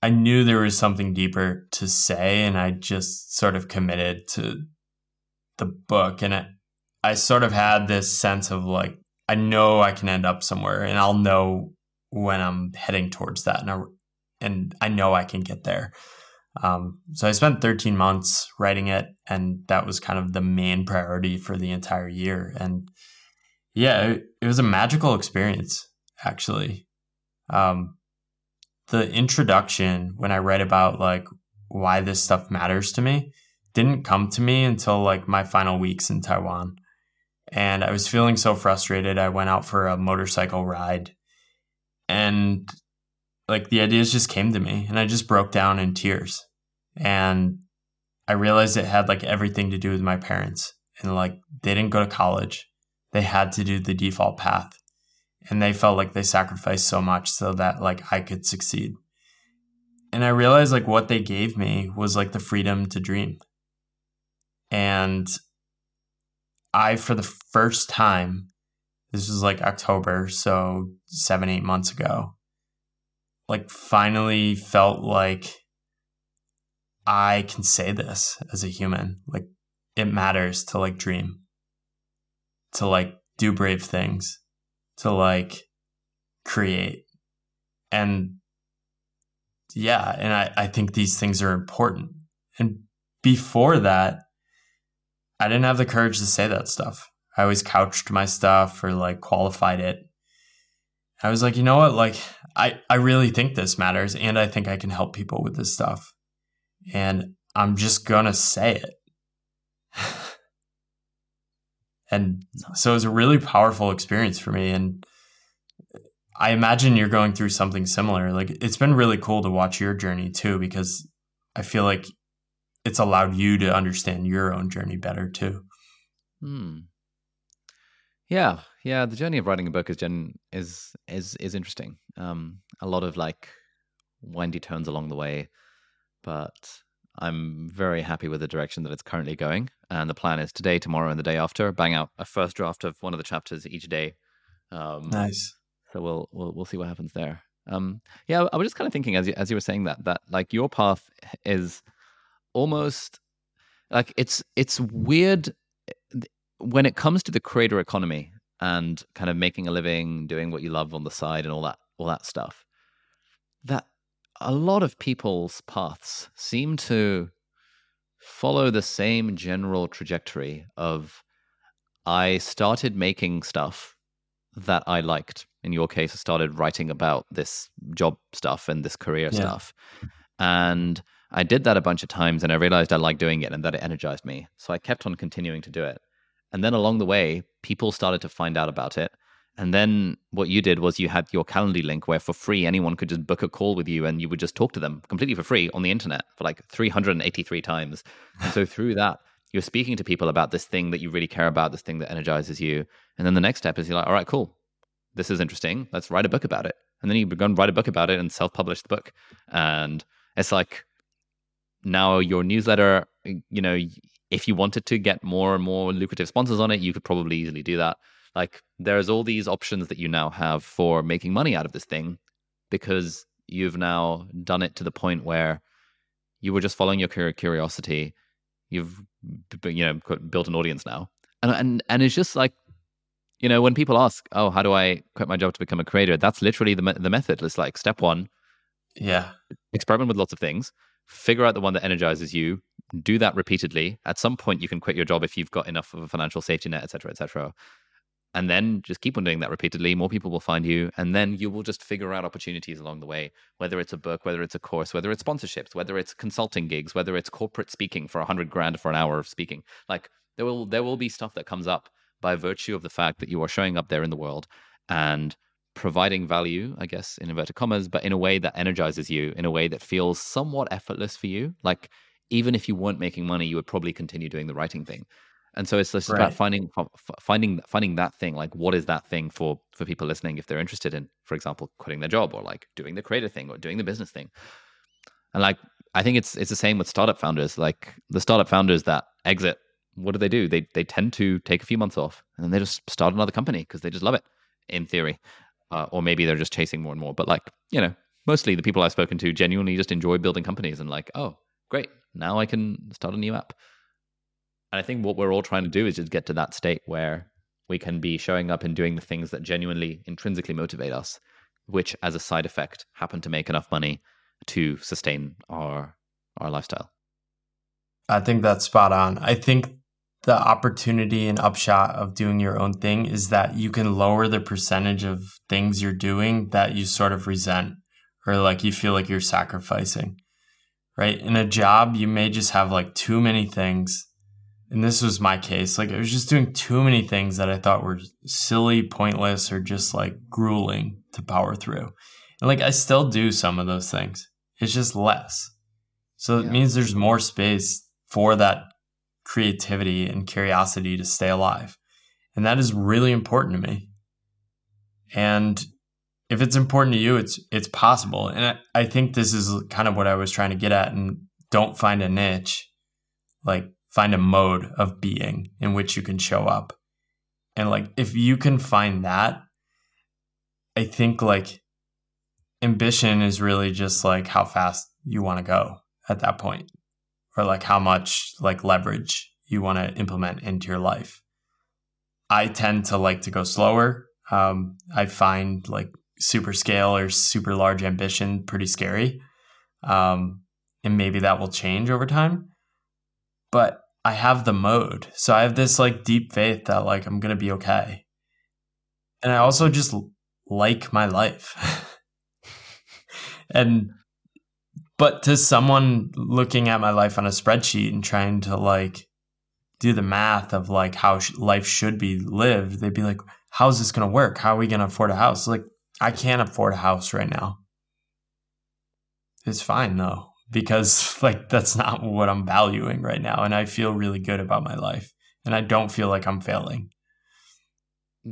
I knew there was something deeper to say, and I just sort of committed to the book, and it, I sort of had this sense of like, I know I can end up somewhere, and I'll know when I'm heading towards that, and I, and I know I can get there. Um, so I spent 13 months writing it, and that was kind of the main priority for the entire year. And yeah, it, it was a magical experience, actually. Um, the introduction, when I read about like why this stuff matters to me, didn't come to me until like my final weeks in Taiwan. And I was feeling so frustrated. I went out for a motorcycle ride and like the ideas just came to me and I just broke down in tears. And I realized it had like everything to do with my parents. And like they didn't go to college. They had to do the default path. And they felt like they sacrificed so much so that like I could succeed. And I realized like what they gave me was like the freedom to dream. And I, for the first time, this was like October, so seven, eight months ago, like finally felt like I can say this as a human. Like it matters to like dream, to like do brave things, to like create. And yeah, and I, I think these things are important. And before that, I didn't have the courage to say that stuff. I always couched my stuff or like qualified it. I was like, you know what? Like, I, I really think this matters and I think I can help people with this stuff. And I'm just going to say it. and so it was a really powerful experience for me. And I imagine you're going through something similar. Like, it's been really cool to watch your journey too, because I feel like it's allowed you to understand your own journey better too. Hmm. Yeah, yeah. The journey of writing a book is gen is is is interesting. Um, a lot of like windy turns along the way, but I'm very happy with the direction that it's currently going. And the plan is today, tomorrow, and the day after, bang out a first draft of one of the chapters each day. Um, nice. So we'll we'll we'll see what happens there. Um, yeah, I was just kind of thinking as you as you were saying that that like your path is almost like it's it's weird when it comes to the creator economy and kind of making a living, doing what you love on the side, and all that all that stuff. That a lot of people's paths seem to follow the same general trajectory of I started making stuff that I liked. In your case, I started writing about this job stuff and this career yeah. stuff. And I did that a bunch of times and I realized I liked doing it and that it energized me. So I kept on continuing to do it. And then along the way, people started to find out about it. And then what you did was you had your Calendly link where for free anyone could just book a call with you and you would just talk to them completely for free on the internet for like 383 times. And so through that, you're speaking to people about this thing that you really care about, this thing that energizes you. And then the next step is you're like, all right, cool. This is interesting. Let's write a book about it. And then you go and write a book about it and self publish the book. And it's like now your newsletter, you know, if you wanted to get more and more lucrative sponsors on it, you could probably easily do that. Like there's all these options that you now have for making money out of this thing because you've now done it to the point where you were just following your curiosity. You've you know built an audience now, and and and it's just like you know when people ask, oh, how do I quit my job to become a creator? That's literally the the method. It's like step one, yeah, experiment with lots of things, figure out the one that energizes you, do that repeatedly. At some point, you can quit your job if you've got enough of a financial safety net, et cetera, et cetera. And then just keep on doing that repeatedly. More people will find you. And then you will just figure out opportunities along the way whether it's a book whether it's a course whether it's sponsorships whether it's consulting gigs whether it's corporate speaking for a hundred grand for an hour of speaking. Like there will there will be stuff that comes up by virtue of the fact that you are showing up there in the world and providing value i guess in inverted commas but in a way that energizes you in a way that feels somewhat effortless for you. Like even if you weren't making money you would probably continue doing the writing thing. And so it's just right. about finding finding finding that thing like what is that thing for for people listening if they're interested in for example quitting their job or like doing the creative thing or doing the business thing. And like i think it's it's the same with startup founders. Like the startup founders that exit what do they do? They they tend to take a few months off and then they just start another company because they just love it in theory. Uh, or maybe they're just chasing more and more. But like you know mostly the people i've spoken to genuinely just enjoy building companies and like oh great now i can start a new app and I think what we're all trying to do is just get to that state where we can be showing up and doing the things that genuinely intrinsically motivate us, which as a side effect happen to make enough money to sustain our our lifestyle. I think that's spot on. I think the opportunity and upshot of doing your own thing is that you can lower the percentage of things you're doing that you sort of resent or like you feel like you're sacrificing. Right? In a job, you may just have like too many things and this was my case. Like I was just doing too many things that I thought were silly, pointless, or just like grueling to power through. And like I still do some of those things. It's just less. So it means there's more space for that creativity and curiosity to stay alive. And that is really important to me. And if it's important to you, it's it's possible. And I, I think this is kind of what I was trying to get at. And don't find a niche. Like find a mode of being in which you can show up. And like if you can find that, I think like ambition is really just like how fast you want to go at that point or like how much like leverage you want to implement into your life. I tend to like to go slower. Um, I find like super scale or super large ambition pretty scary. Um, and maybe that will change over time. But I have the mode. So I have this like deep faith that like I'm going to be okay. And I also just like my life. and but to someone looking at my life on a spreadsheet and trying to like do the math of like how life should be lived, they'd be like, "How's this going to work? How are we going to afford a house?" Like, I can't afford a house right now. It's fine though because like that's not what I'm valuing right now and I feel really good about my life and I don't feel like I'm failing.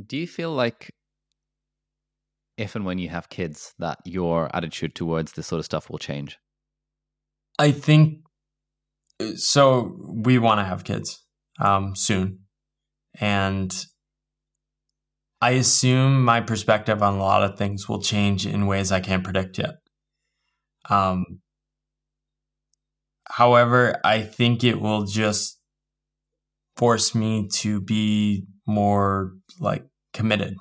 do you feel like if and when you have kids that your attitude towards this sort of stuff will change? I think so. We want to have kids um, soon, and I assume my perspective on a lot of things will change in ways I can't predict yet. Um, however, I think it will just force me to be more like committed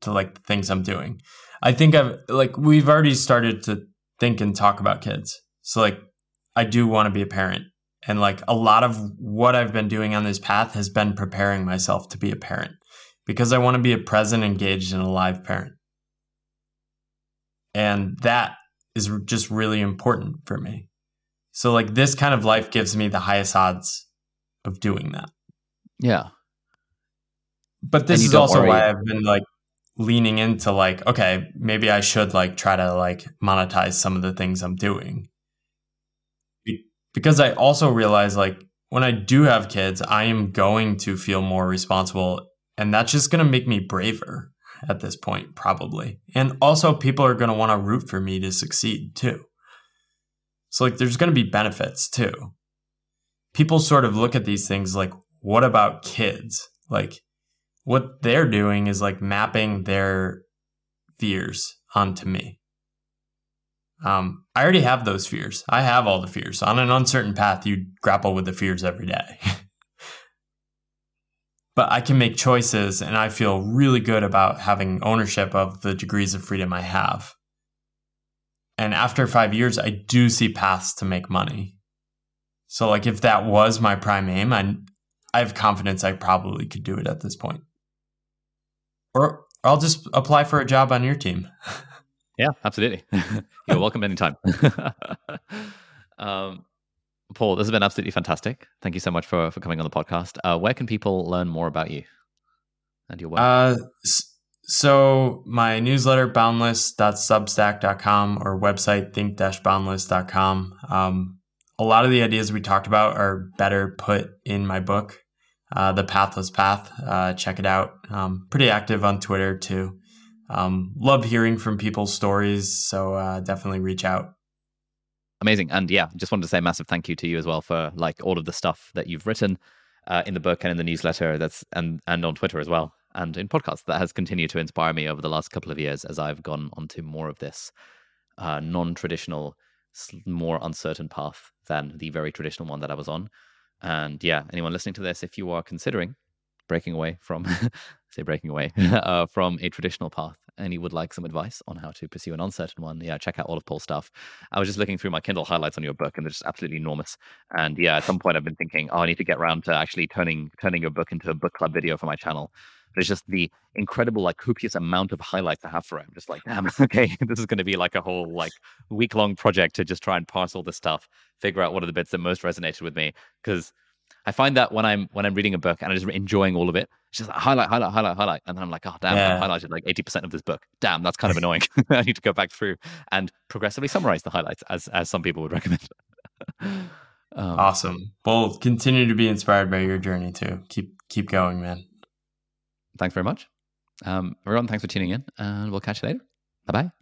to like the things I'm doing. I think I've like we've already started to think and talk about kids. So like I do want to be a parent. And like a lot of what I've been doing on this path has been preparing myself to be a parent because I want to be a present, engaged, and alive parent. And that is just really important for me. So, like, this kind of life gives me the highest odds of doing that. Yeah. But this is also worry. why I've been like leaning into like, okay, maybe I should like try to like monetize some of the things I'm doing. Because I also realize like when I do have kids, I am going to feel more responsible and that's just going to make me braver at this point, probably. And also, people are going to want to root for me to succeed too. So, like, there's going to be benefits too. People sort of look at these things like, what about kids? Like, what they're doing is like mapping their fears onto me. Um, I already have those fears. I have all the fears. On an uncertain path, you grapple with the fears every day. but I can make choices and I feel really good about having ownership of the degrees of freedom I have. And after five years, I do see paths to make money. So, like, if that was my prime aim, I, I have confidence I probably could do it at this point. Or I'll just apply for a job on your team. yeah, absolutely. You're welcome anytime. um, Paul, this has been absolutely fantastic. Thank you so much for, for coming on the podcast. Uh, where can people learn more about you and your work? Uh, so my newsletter, boundless.substack.com or website, think-boundless.com. Um, a lot of the ideas we talked about are better put in my book, uh, The Pathless Path. Uh, check it out. Um, pretty active on Twitter too. Um, love hearing from people's stories, so uh, definitely reach out amazing. And yeah, just wanted to say massive thank you to you as well for like all of the stuff that you've written uh, in the book and in the newsletter. That's and and on Twitter as well, and in podcasts that has continued to inspire me over the last couple of years as I've gone onto more of this uh, non-traditional, more uncertain path than the very traditional one that I was on. And yeah, anyone listening to this, if you are considering breaking away from say breaking away uh, from a traditional path and you would like some advice on how to pursue an uncertain one, yeah, check out all of Paul's stuff. I was just looking through my Kindle highlights on your book, and they're just absolutely enormous. And yeah, at some point, I've been thinking, oh, I need to get around to actually turning turning your book into a book club video for my channel. There's just the incredible, like, copious amount of highlights I have for it. I'm just like, damn, okay, this is going to be like a whole like week long project to just try and parse all this stuff, figure out what are the bits that most resonated with me, because I find that when I'm when I'm reading a book and I'm just enjoying all of it, it's just like highlight, highlight, highlight, highlight, and then I'm like, oh damn, yeah. I highlighted like eighty percent of this book. Damn, that's kind of annoying. I need to go back through and progressively summarize the highlights, as as some people would recommend. um, awesome. Well, continue to be inspired by your journey too. Keep keep going, man. Thanks very much, um, everyone. Thanks for tuning in, and we'll catch you later. Bye bye.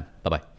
Bye bye.